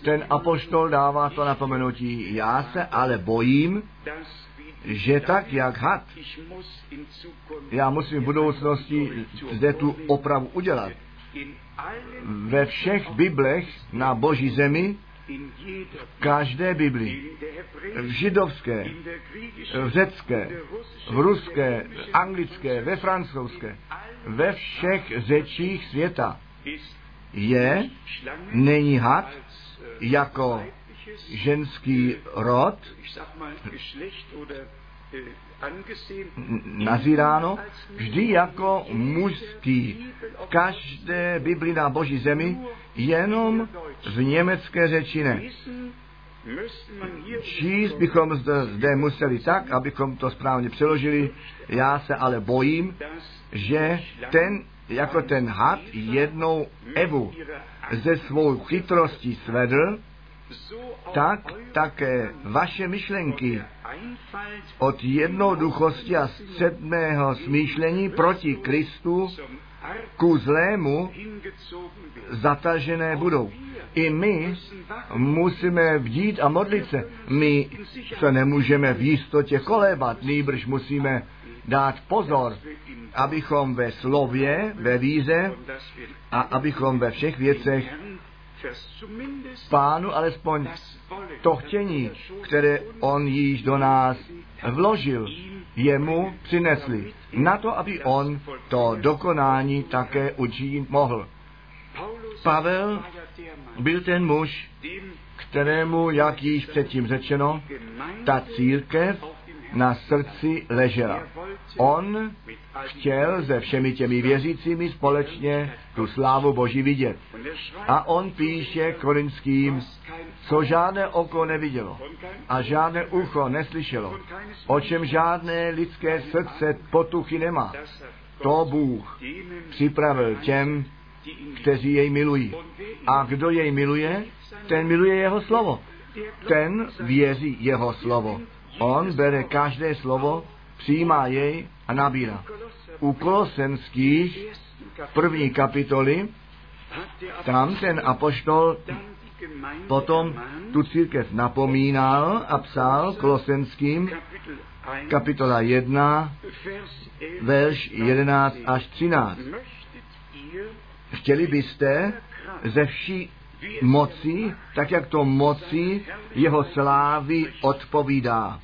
Speaker 1: ten apoštol dává to napomenutí, já se ale bojím, že tak, jak had, já musím v budoucnosti zde tu opravu udělat. Ve všech Biblech na boží zemi v každé Biblii, v židovské, v řecké, v ruské, v anglické, ve francouzské, ve všech řečích světa je, není had jako ženský rod nazíráno vždy jako mužský. V každé Bibli na boží zemi jenom v německé řeči ne. Číst bychom zde, zde museli tak, abychom to správně přeložili. Já se ale bojím, že ten, jako ten had jednou Evu ze svou chytrostí svedl, tak také vaše myšlenky od jednoduchosti a středného smýšlení proti Kristu ku zlému zatažené budou. I my musíme vdít a modlit se. My se nemůžeme v jistotě kolébat, nýbrž musíme dát pozor, abychom ve slově, ve víze a abychom ve všech věcech pánu alespoň to chtění, které on již do nás vložil, jemu přinesli, na to, aby on to dokonání také učinit mohl. Pavel byl ten muž, kterému, jak již předtím řečeno, ta církev na srdci ležela. On chtěl se všemi těmi věřícími společně tu slávu Boží vidět. A on píše korinským, co žádné oko nevidělo a žádné ucho neslyšelo, o čem žádné lidské srdce potuchy nemá. To Bůh připravil těm, kteří jej milují. A kdo jej miluje, ten miluje jeho slovo. Ten věří jeho slovo. On bere každé slovo, přijímá jej a nabírá. U Kolosenských první kapitoly, tam ten apoštol potom tu církev napomínal a psal Kolosenským kapitola 1, verš 11 až 13. Chtěli byste ze vší moci, tak jak to moci jeho slávy odpovídá.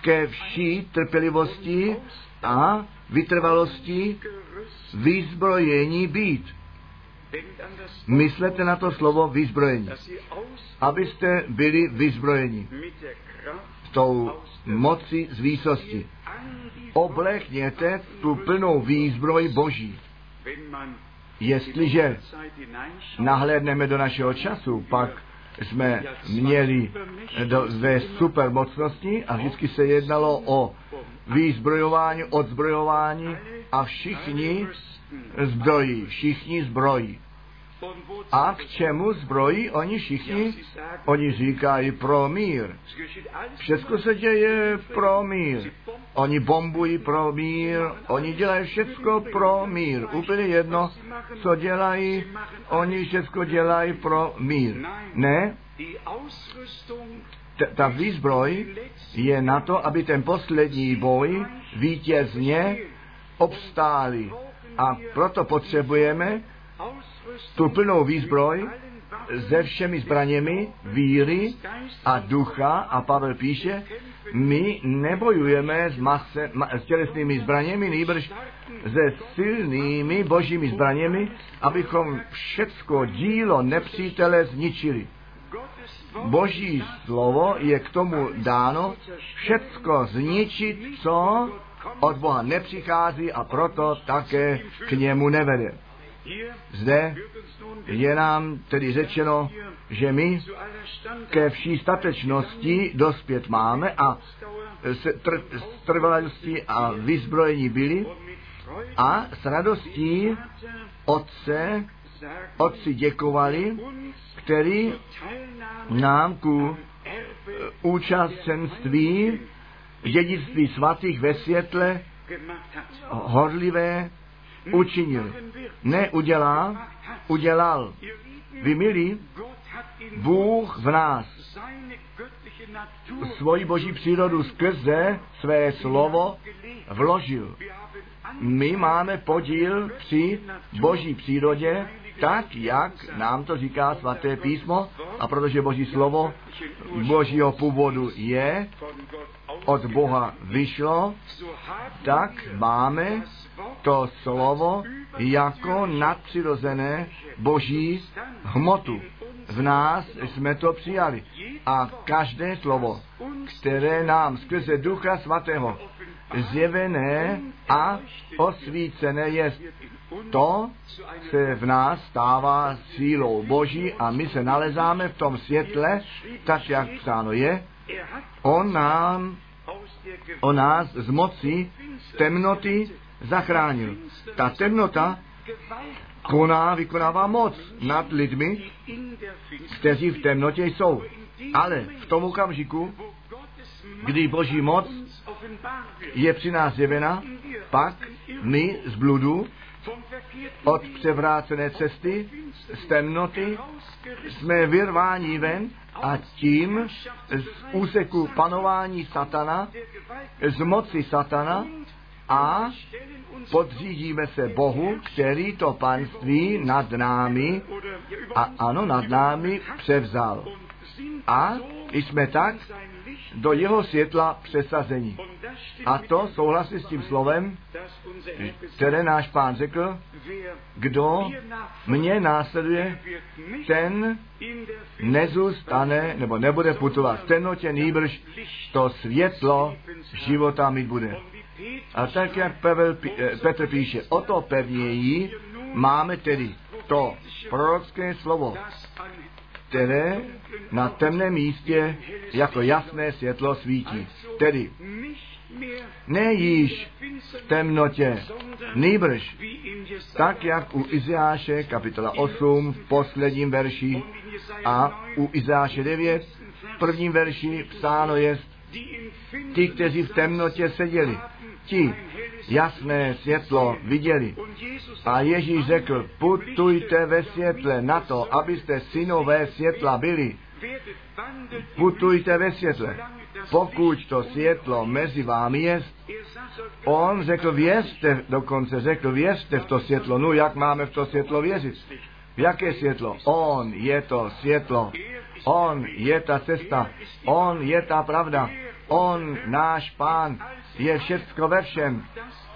Speaker 1: Ke vší trpělivosti a vytrvalosti vyzbrojení být. Myslete na to slovo vyzbrojení. Abyste byli vyzbrojeni tou moci z výsosti. Oblechněte tu plnou výzbroj Boží. Jestliže nahlédneme do našeho času, pak jsme měli do, ve supermocnosti a vždycky se jednalo o výzbrojování, odzbrojování a všichni zbrojí, všichni zbrojí. A k čemu zbrojí oni všichni? Oni říkají pro mír. Všechno se děje pro mír. Oni bombují pro mír, oni dělají všechno pro mír. Úplně jedno, co dělají, oni všechno dělají pro mír. Ne, T- ta výzbroj je na to, aby ten poslední boj vítězně obstáli. A proto potřebujeme tu plnou výzbroj se všemi zbraněmi víry a ducha a Pavel píše, my nebojujeme s, mase, ma, s tělesnými zbraněmi, nejbrž se silnými božími zbraněmi, abychom všecko dílo nepřítele zničili. Boží slovo je k tomu dáno všecko zničit, co od Boha nepřichází a proto také k němu nevede. Zde je nám tedy řečeno, že my ke vší statečnosti dospět máme a s trvalostí a vyzbrojení byli a s radostí Otce, Otci děkovali, který nám ku účastenství dědictví svatých ve světle horlivé učinil. Ne udělá, udělal. Vy milí, Bůh v nás svoji boží přírodu skrze své slovo vložil. My máme podíl při boží přírodě, tak, jak nám to říká svaté písmo, a protože boží slovo božího původu je, od Boha vyšlo, tak máme to slovo jako nadpřirozené boží hmotu. V nás jsme to přijali. A každé slovo, které nám skrze Ducha Svatého zjevené a osvícené je, to se v nás stává sílou Boží a my se nalezáme v tom světle, tak jak psáno je. On nám, o nás z moci temnoty zachránil. Ta temnota koná, vykonává moc nad lidmi, kteří v temnotě jsou. Ale v tom okamžiku, kdy Boží moc je při nás zjevena, pak my z bludu od převrácené cesty, z temnoty, jsme vyrváni ven a tím z úseku panování satana, z moci satana a podřídíme se Bohu, který to panství nad námi a ano, nad námi převzal. A jsme tak do jeho světla přesazení. A to souhlasí s tím slovem, které náš pán řekl, kdo mě následuje, ten nezůstane nebo nebude putovat v temnotě, nýbrž to světlo života mít bude. A tak, jak Pavel, eh, Petr píše, o to pevněji máme tedy to prorocké slovo, které na temném místě jako jasné světlo svítí. Tedy ne již v temnotě, nýbrž, tak jak u Izáše kapitola 8 v posledním verši a u Izáše 9 v prvním verši psáno je, ti, kteří v temnotě seděli, ti jasné světlo viděli. A Ježíš řekl, putujte ve světle na to, abyste synové světla byli. Putujte ve světle. Pokud to světlo mezi vámi je, on řekl, věřte, dokonce řekl, věřte v to světlo. No, jak máme v to světlo věřit? V jaké světlo? On je to světlo. On je ta cesta. On je ta pravda. On, náš pán, je všecko ve všem.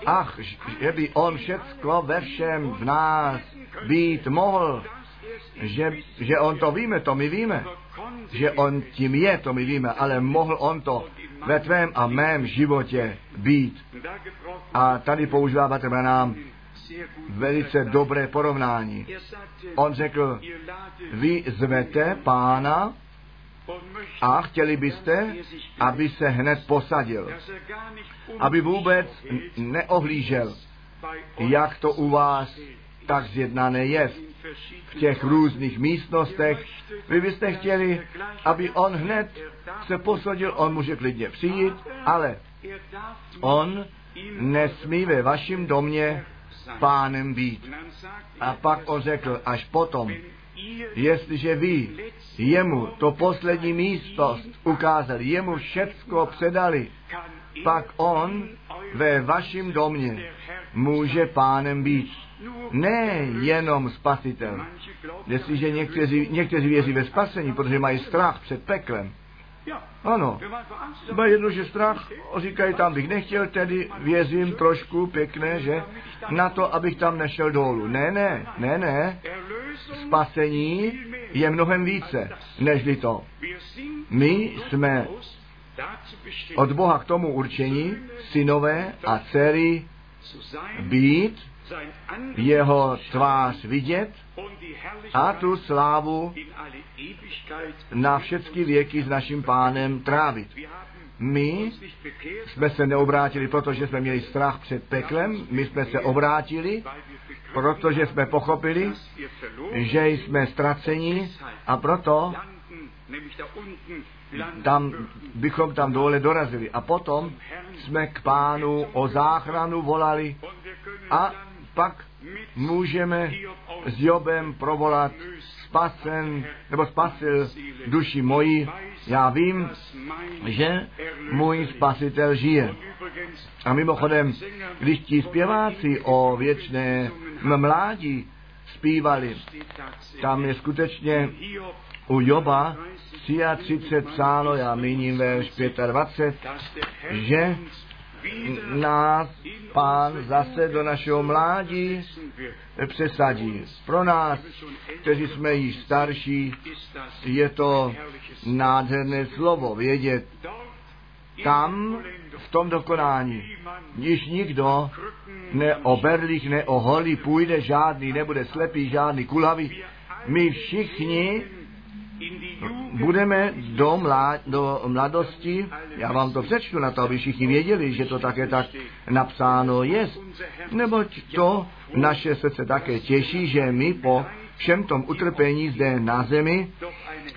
Speaker 1: Ach, že by on všecko ve všem v nás být mohl, že, že on to víme, to my víme, že on tím je, to my víme, ale mohl on to ve tvém a mém životě být. A tady používá nám velice dobré porovnání. On řekl, vy zvete pána a chtěli byste, aby se hned posadil, aby vůbec neohlížel, jak to u vás tak zjednané je v těch různých místnostech. Vy byste chtěli, aby on hned se posadil, on může klidně přijít, ale on nesmí ve vašem domě pánem být. A pak on řekl, až potom, jestliže vy jemu to poslední místo ukázali, jemu všecko předali, pak on ve vašem domě může pánem být. Ne jenom spasitel. Jestliže někteří, někteří věří ve spasení, protože mají strach před peklem, ano, třeba jedno, že strach, říkají, tam bych nechtěl, tedy věřím trošku pěkné, že na to, abych tam nešel dolů. Ne, ne, ne, ne. Spasení je mnohem více, nežli to. My jsme od Boha k tomu určení synové a dcery být, jeho tvář vidět a tu slávu na všechny věky s naším pánem trávit. My jsme se neobrátili, protože jsme měli strach před peklem, my jsme se obrátili, protože jsme pochopili, že jsme ztraceni a proto tam bychom tam dole dorazili. A potom jsme k pánu o záchranu volali a pak můžeme s Jobem provolat spasen, nebo spasil duši moji. Já vím, že můj spasitel žije. A mimochodem, když ti zpěváci o věčné mládí zpívali, tam je skutečně u Joba 33 psáno, já míním verš 25, že nás pán zase do našeho mládí přesadí. Pro nás, kteří jsme již starší, je to nádherné slovo vědět. Tam, v tom dokonání, již nikdo ne o berlích, ne o holí půjde žádný, nebude slepý, žádný kulavý. My všichni budeme do, mlá, do mladosti, já vám to přečtu na to, aby všichni věděli, že to také tak napsáno je, neboť to naše srdce také těší, že my po všem tom utrpení zde na zemi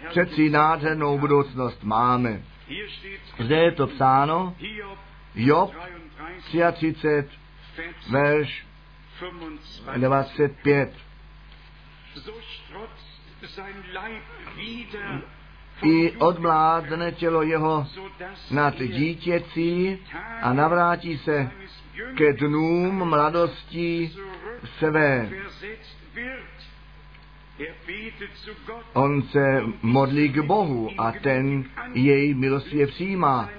Speaker 1: přeci nádhernou budoucnost máme. Zde je to psáno, Job 33, verš 25 i odmládne tělo jeho nad dítěcí a navrátí se ke dnům mladosti své. On se modlí k Bohu a ten jej milostivě přijímá.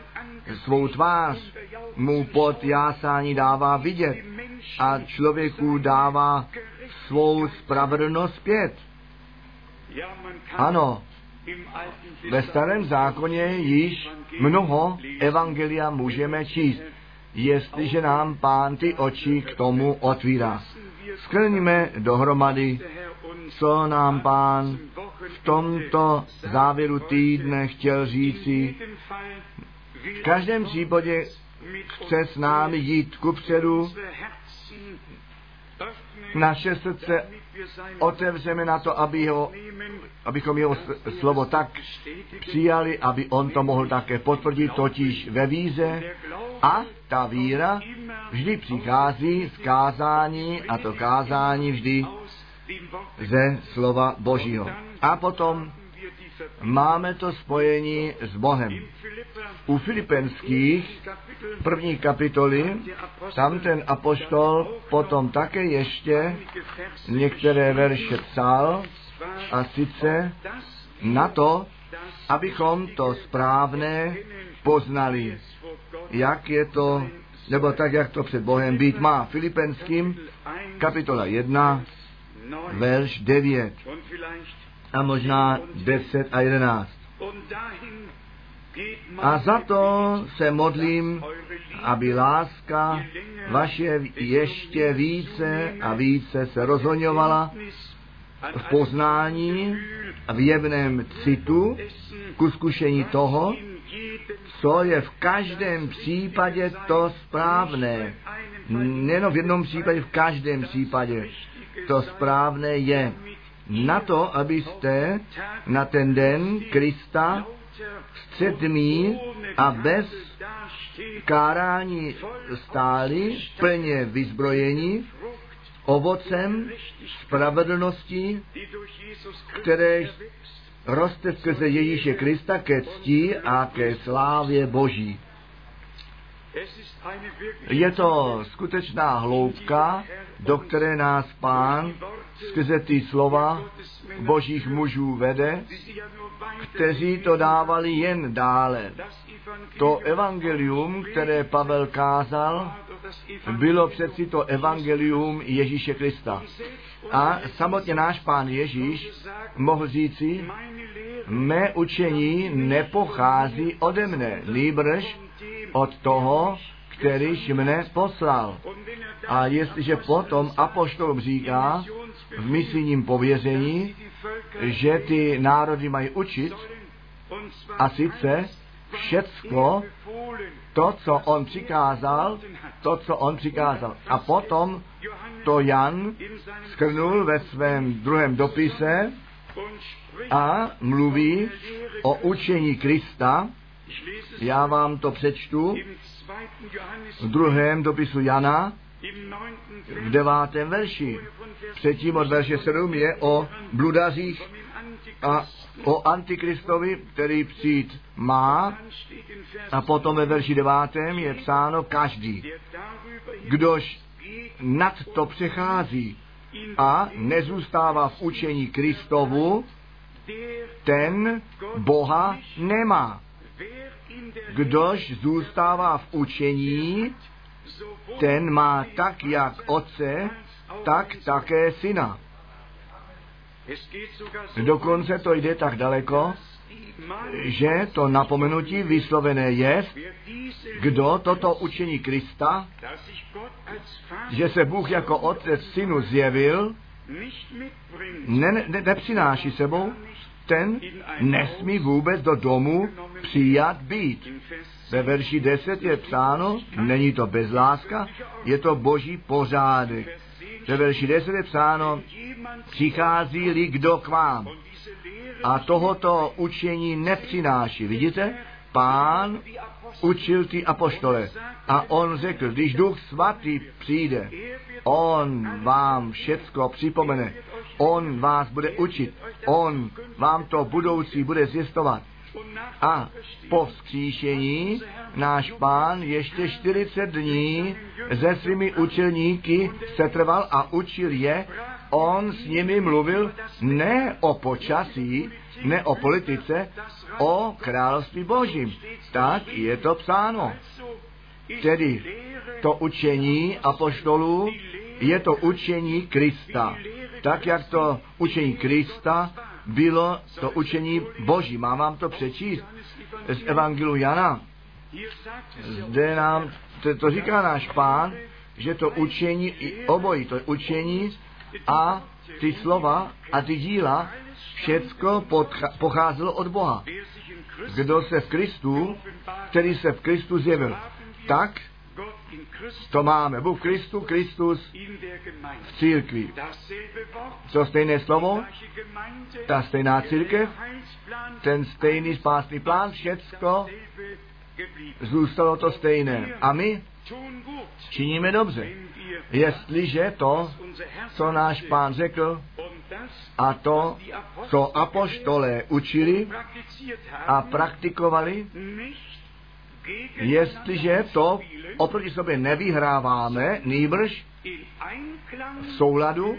Speaker 1: Svou tvář mu pod jásání dává vidět a člověku dává svou spravedlnost zpět. Ano, ve starém zákoně již mnoho evangelia můžeme číst, jestliže nám pán ty oči k tomu otvírá. Skrníme dohromady, co nám pán v tomto závěru týdne chtěl říci. V každém případě chce s námi jít kupředu, naše srdce otevřeme na to, aby ho, abychom jeho slovo tak přijali, aby on to mohl také potvrdit, totiž ve víze. A ta víra vždy přichází z kázání a to kázání vždy ze slova Božího. A potom máme to spojení s Bohem. U Filipenských první kapitoly, tam ten apoštol potom také ještě některé verše psal, a sice na to, abychom to správné poznali, jak je to, nebo tak, jak to před Bohem být má. Filipenským kapitola 1, verš 9 a možná 10 a 11. A za to se modlím, aby láska vaše ještě více a více se rozhoňovala v poznání a v jevném citu ku zkušení toho, co je v každém případě to správné. Nejen v jednom případě, v každém případě. To správné je na to, abyste na ten den Krista středmí a bez kárání stáli plně vyzbrojeni ovocem spravedlnosti, které roste skrze Ježíše Krista ke cti a ke slávě Boží. Je to skutečná hloubka, do které nás Pán skrze ty slova božích mužů vede, kteří to dávali jen dále. To evangelium, které Pavel kázal, bylo přeci to evangelium Ježíše Krista. A samotně náš pán Ježíš mohl říci, mé učení nepochází ode mne, nýbrž od toho, kterýž mne poslal. A jestliže potom apoštolům říká v misijním pověření, že ty národy mají učit, a sice všecko to, co on přikázal, to, co on přikázal. A potom to Jan skrnul ve svém druhém dopise a mluví o učení Krista. Já vám to přečtu v druhém dopisu Jana, v devátém verši. Předtím od verše 7 je o bludařích a o Antikristovi, který přijít má. A potom ve verši devátém je psáno každý, kdož nad to přechází a nezůstává v učení Kristovu, ten Boha nemá. Kdož zůstává v učení, ten má tak jak otce, tak také syna. Dokonce to jde tak daleko, že to napomenutí vyslovené je, kdo toto učení Krista, že se Bůh jako otec synu zjevil, ne, ne, nepřináší sebou, ten nesmí vůbec do domu přijat být. Ve verši 10 je psáno, není to bezláska, je to boží pořádek. Ve verši 10 je psáno, přichází-li kdo k vám a tohoto učení nepřináší. Vidíte? Pán učil ty apoštole a on řekl, když duch svatý přijde, on vám všecko připomene, on vás bude učit, on vám to budoucí bude zjistovat. A po vzkříšení náš pán ještě 40 dní se svými učelníky setrval a učil je. On s nimi mluvil ne o počasí, ne o politice, o království božím. Tak je to psáno. Tedy to učení apoštolů je to učení Krista. Tak, jak to učení Krista bylo to učení Boží. Mám vám to přečíst z Evangelu Jana. Zde nám, to, to říká náš pán, že to učení, obojí, to učení a ty slova a ty díla, všecko pocházelo od Boha. Kdo se v Kristu, který se v Kristu zjevil, tak to máme. Bůh Kristu, Kristus v církvi. To stejné slovo, ta stejná církev, ten stejný spásný plán, všecko zůstalo to stejné. A my činíme dobře. Jestliže to, co náš pán řekl, a to, co apoštolé učili a praktikovali, jestliže to oproti sobě nevyhráváme, nýbrž v souladu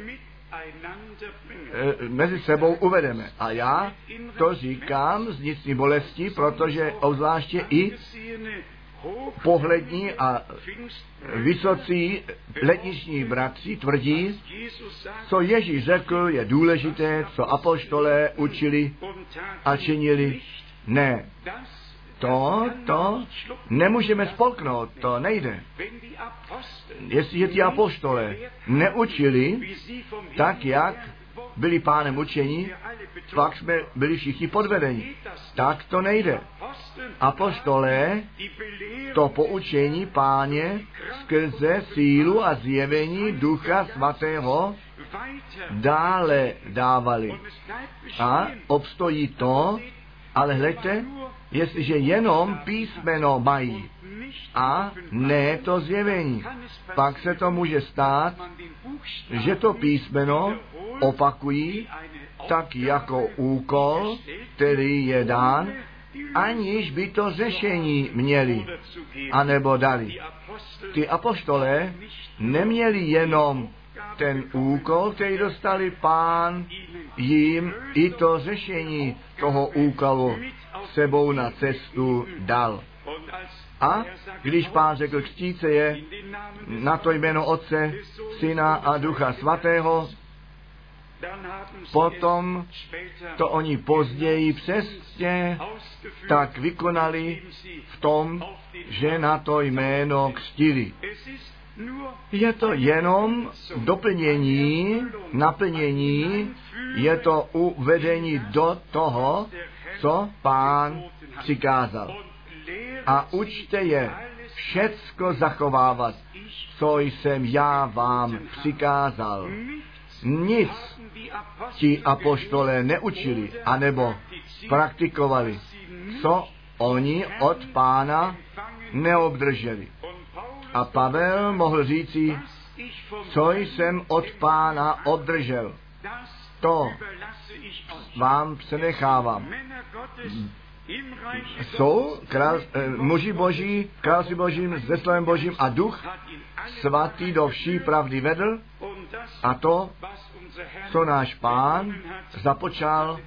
Speaker 1: e, mezi sebou uvedeme. A já to říkám z nicní bolesti, protože obzvláště i pohlední a vysocí letniční bratři tvrdí, co Ježíš řekl, je důležité, co apoštolé učili a činili. Ne, to, to nemůžeme spolknout, to nejde. Jestliže ti apoštole neučili tak, jak byli pánem učení, pak jsme byli všichni podvedeni. Tak to nejde. Apoštolé to poučení páně skrze sílu a zjevení Ducha Svatého dále dávali. A obstojí to, ale hleďte, jestliže jenom písmeno mají a ne to zjevení, pak se to může stát, že to písmeno opakují tak jako úkol, který je dán, aniž by to řešení měli, anebo dali. Ty apoštolé neměli jenom ten úkol, který dostali pán jim i to řešení toho úkolu sebou na cestu dal. A když pán řekl, křtíce je na to jméno Otce, Syna a Ducha Svatého, potom to oni později přesně tak vykonali v tom, že na to jméno křtili. Je to jenom doplnění, naplnění, je to uvedení do toho, co pán přikázal. A učte je všecko zachovávat, co jsem já vám přikázal. Nic ti apoštolé neučili, anebo praktikovali, co oni od pána neobdrželi. A Pavel mohl říci, co jsem od pána obdržel, to vám přenechávám. Jsou král, eh, muži boží, království božím, se slovem božím a duch svatý do vší pravdy vedl a to, co náš pán započal,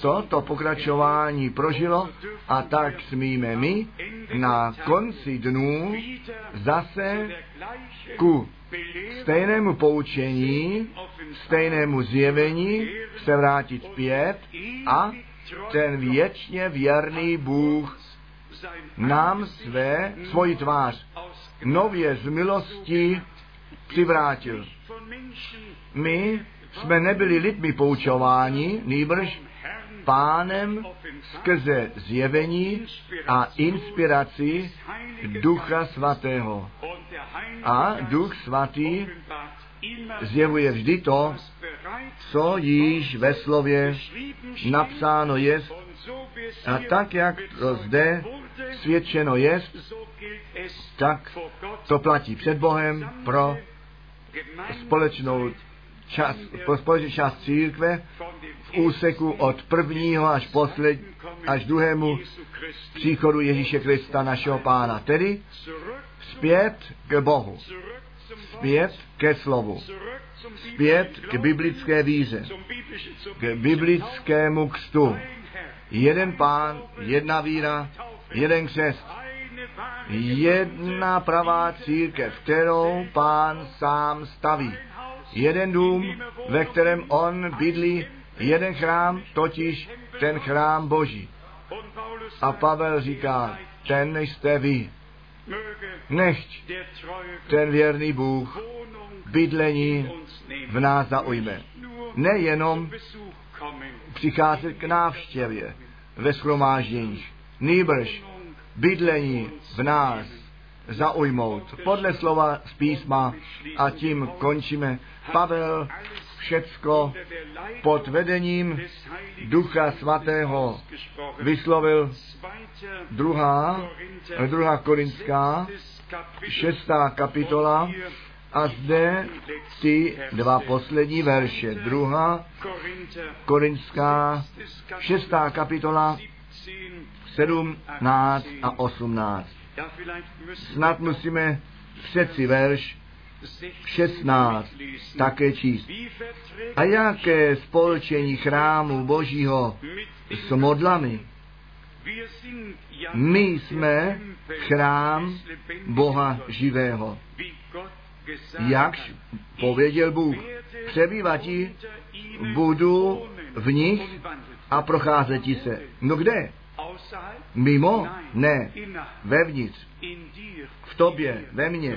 Speaker 1: to, to pokračování prožilo a tak smíme my na konci dnů zase ku stejnému poučení, stejnému zjevení se vrátit zpět a ten věčně věrný Bůh nám své, svoji tvář nově z milosti přivrátil. My jsme nebyli lidmi poučováni, nýbrž pánem skrze zjevení a inspiraci Ducha Svatého. A Duch Svatý zjevuje vždy to, co již ve slově napsáno je, a tak, jak to zde svědčeno je, tak to platí před Bohem pro společnou čas, společný čas církve v úseku od prvního až posled, až druhému příchodu Ježíše Krista, našeho pána. Tedy zpět k Bohu, zpět ke slovu, zpět k biblické víře, k biblickému kstu. Jeden pán, jedna víra, jeden křest, jedna pravá církev, kterou pán sám staví. Jeden dům, ve kterém on bydlí, jeden chrám, totiž ten chrám Boží. A Pavel říká, ten jste vy. Nechť ten věrný Bůh bydlení v nás zaujme. Nejenom přicházet k návštěvě ve schromážděních, nýbrž bydlení v nás zaujmout. Podle slova z písma a tím končíme. Pavel všecko pod vedením Ducha Svatého vyslovil druhá, druhá Korinská, šestá kapitola a zde ty dva poslední verše. Druhá Korinská, šestá kapitola, 17 a 18. Snad musíme přeci verš 16 také číst. A jaké spolčení chrámu Božího s modlami? My jsme chrám Boha živého. Jakž pověděl Bůh, přebývatí budu v nich a procházeti se. No kde? Mimo? Ne. Vevnitř. V tobě, ve mně,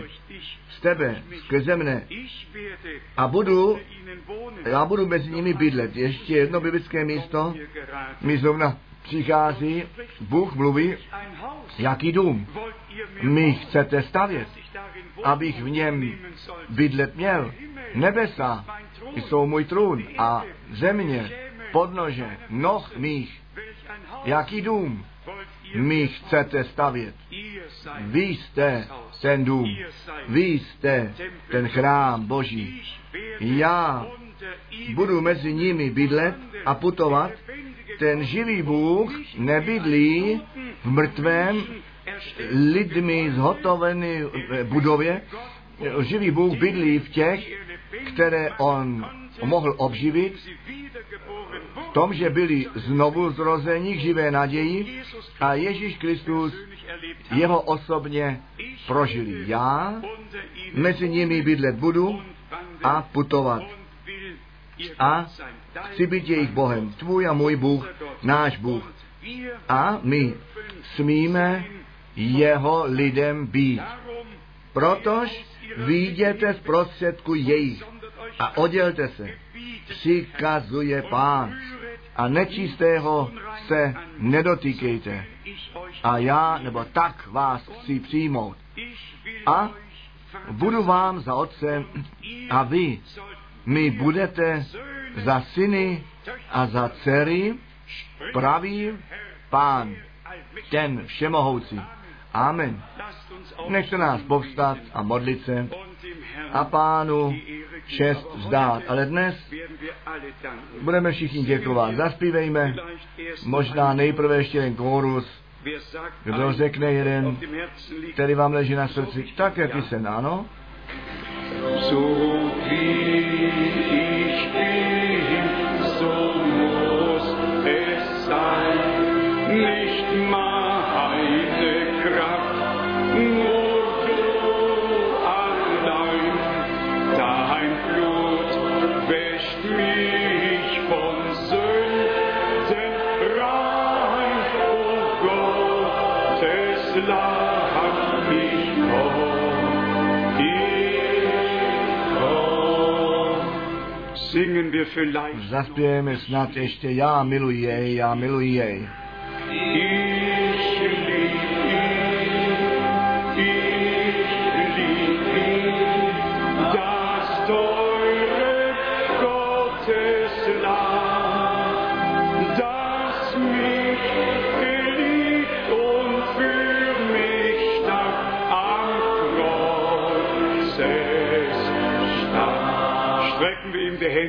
Speaker 1: z tebe, skrze mne. A budu, já budu mezi nimi bydlet. Ještě jedno biblické místo. Mi zrovna přichází, Bůh mluví, jaký dům mi chcete stavět, abych v něm bydlet měl. Nebesa jsou můj trůn a země, podnože, noh mých. Jaký dům mi chcete stavět? Vy jste ten dům, vy jste ten chrám Boží. Já budu mezi nimi bydlet a putovat. Ten živý Bůh nebydlí v mrtvém lidmi zhotovené budově. Živý Bůh bydlí v těch, které on mohl obživit, tom, že byli znovu zrození k živé naději a Ježíš Kristus jeho osobně prožili. Já mezi nimi bydlet budu a putovat. A chci být jejich Bohem. Tvůj a můj Bůh, náš Bůh. A my smíme jeho lidem být. Protož výjděte z prostředku jejich a oddělte se. Přikazuje pán. A nečistého se nedotýkejte. A já, nebo tak vás chci přijmout. A budu vám za otce a vy mi budete za syny a za dcery pravý pán, ten všemohoucí. Amen. Nechte nás povstat a modlit se a pánu čest vzdát. Ale dnes budeme všichni děkovat. Zaspívejme možná nejprve ještě jeden kórus. Kdo řekne jeden, který vám leží na srdci, tak jak ano? So ich bin, so muss es sein, nicht meine
Speaker 2: Zaspějeme snad ještě Já miluji já miluji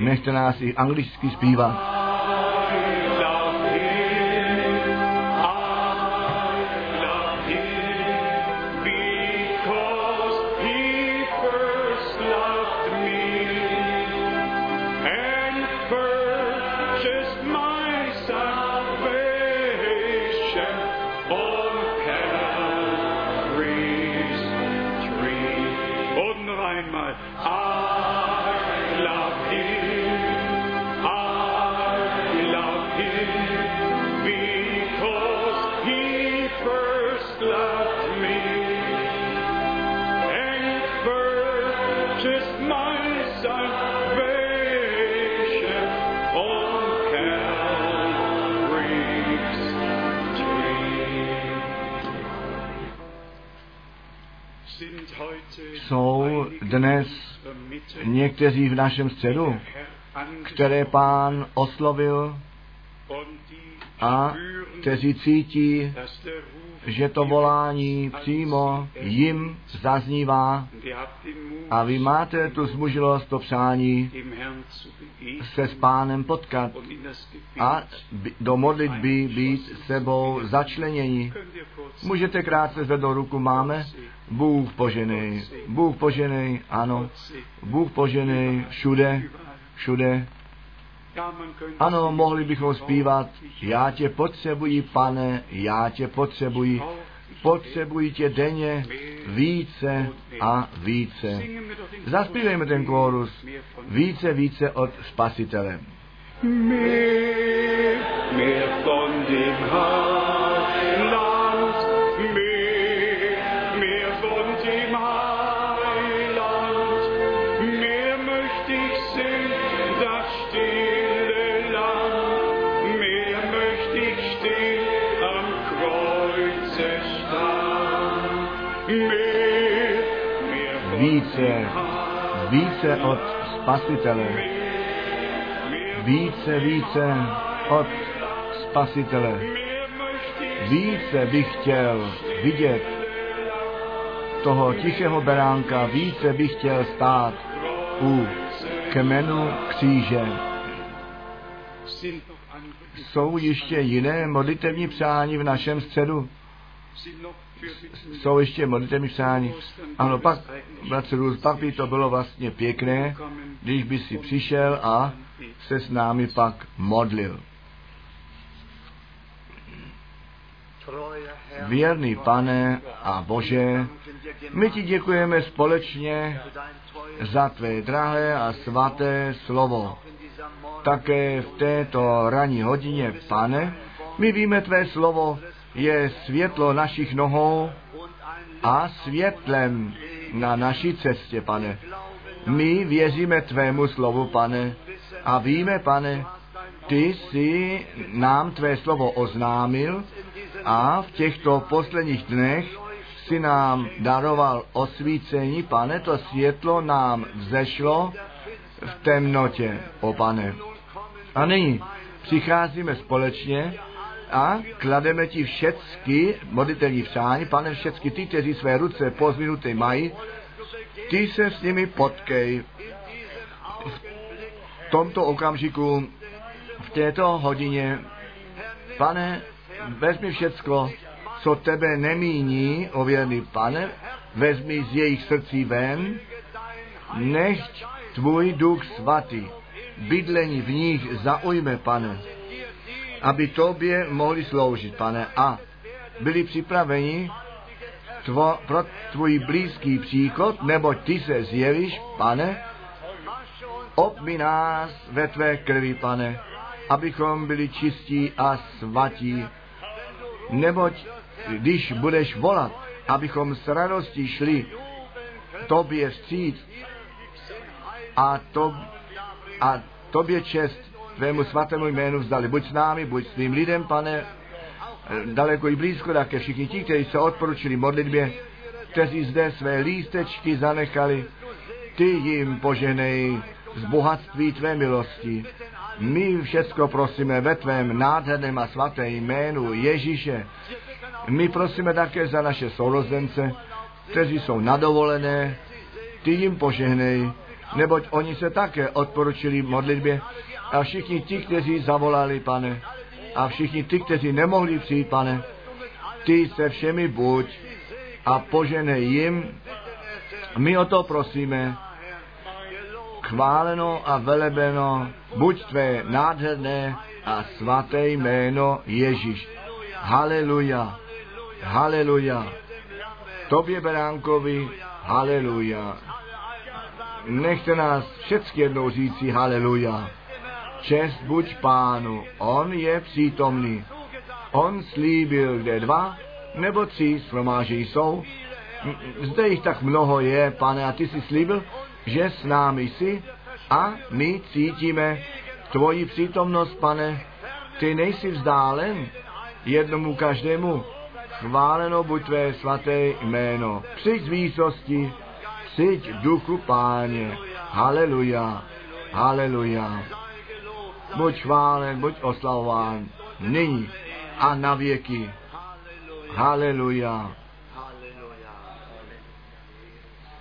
Speaker 1: nechte nás i anglicky zpívat. Někteří v našem středu, které pán oslovil a kteří cítí, že to volání přímo jim zaznívá a vy máte tu zmužilost, to přání se s pánem potkat a do modlitby být sebou
Speaker 2: kurz
Speaker 1: Můžete krátce zvednout ruku, máme? Bůh poženej, Bůh poženej, ano, Bůh poženej všude, všude. Ano, mohli bychom zpívat, já tě potřebuji, pane, já tě potřebuji, potřebuji tě denně více a více. Zaspívejme ten kórus více, více od Spasitele.
Speaker 2: Mehr, mehr von dem Heiland,
Speaker 1: více od Spasitele, více, více od Spasitele. Více bych chtěl vidět toho tichého beránka, více bych chtěl stát u kmenu kříže. Jsou ještě jiné modlitevní přání v našem středu? Jsou ještě modlitevní přání? Ano, pak, bratře Rus, pak by to bylo vlastně pěkné, když by si přišel a se s námi pak modlil. Věrný pane a Bože, my ti děkujeme společně za tvé drahé a svaté slovo. Také v této ranní hodině, pane, my víme, tvé slovo je světlo našich nohou a světlem na naší cestě, pane. My věříme tvému slovu, pane, a víme, pane, ty jsi nám tvé slovo oznámil a v těchto posledních dnech si nám daroval osvícení, pane, to světlo nám vzešlo v temnotě, o pane. A nyní přicházíme společně a klademe ti všecky modlitelní přání, pane, všecky ty, kteří své ruce pozvinuté mají, ty se s nimi potkej. V tomto okamžiku, v této hodině, pane, vezmi všecko, co tebe nemíní, ověrný pane, vezmi z jejich srdcí ven, nechť tvůj duch svatý bydlení v nich zaujme, pane, aby tobě mohli sloužit, pane, a byli připraveni tvo, pro tvůj blízký příchod, nebo ty se zjevíš, pane, obmi nás ve tvé krvi, pane, abychom byli čistí a svatí, neboť když budeš volat, abychom s radostí šli tobě vstříc a, to, a tobě čest, tvému svatému jménu vzdali. Buď s námi, buď s tvým lidem, pane, daleko i blízko, také všichni ti, kteří se odporučili modlitbě, kteří zde své lístečky zanechali, ty jim poženej z bohatství tvé milosti. My všecko prosíme ve tvém nádherném a svaté jménu Ježíše. My prosíme také za naše sourozence, kteří jsou nadovolené, ty jim požehnej, neboť oni se také odporučili modlitbě a všichni ti, kteří zavolali, pane, a všichni ty, kteří nemohli přijít, pane, ty se všemi buď a poženej jim. My o to prosíme. Chváleno a velebeno buď tvé nádherné a svaté jméno Ježíš. Haleluja. Haleluja. Tobě, Beránkovi, haleluja. Nechte nás všechny jednou říci haleluja. Čest buď pánu, on je přítomný. On slíbil, kde dva nebo tři shromáží jsou. Zde jich tak mnoho je, pane, a ty jsi slíbil, že s námi jsi a my cítíme tvoji přítomnost, pane. Ty nejsi vzdálen jednomu každému. Chváleno buď tvé svaté jméno. Přijď z výsosti, přijď duchu páně. Haleluja, haleluja. Buď chválen, buď oslavován, nyní a na věky. Haleluja.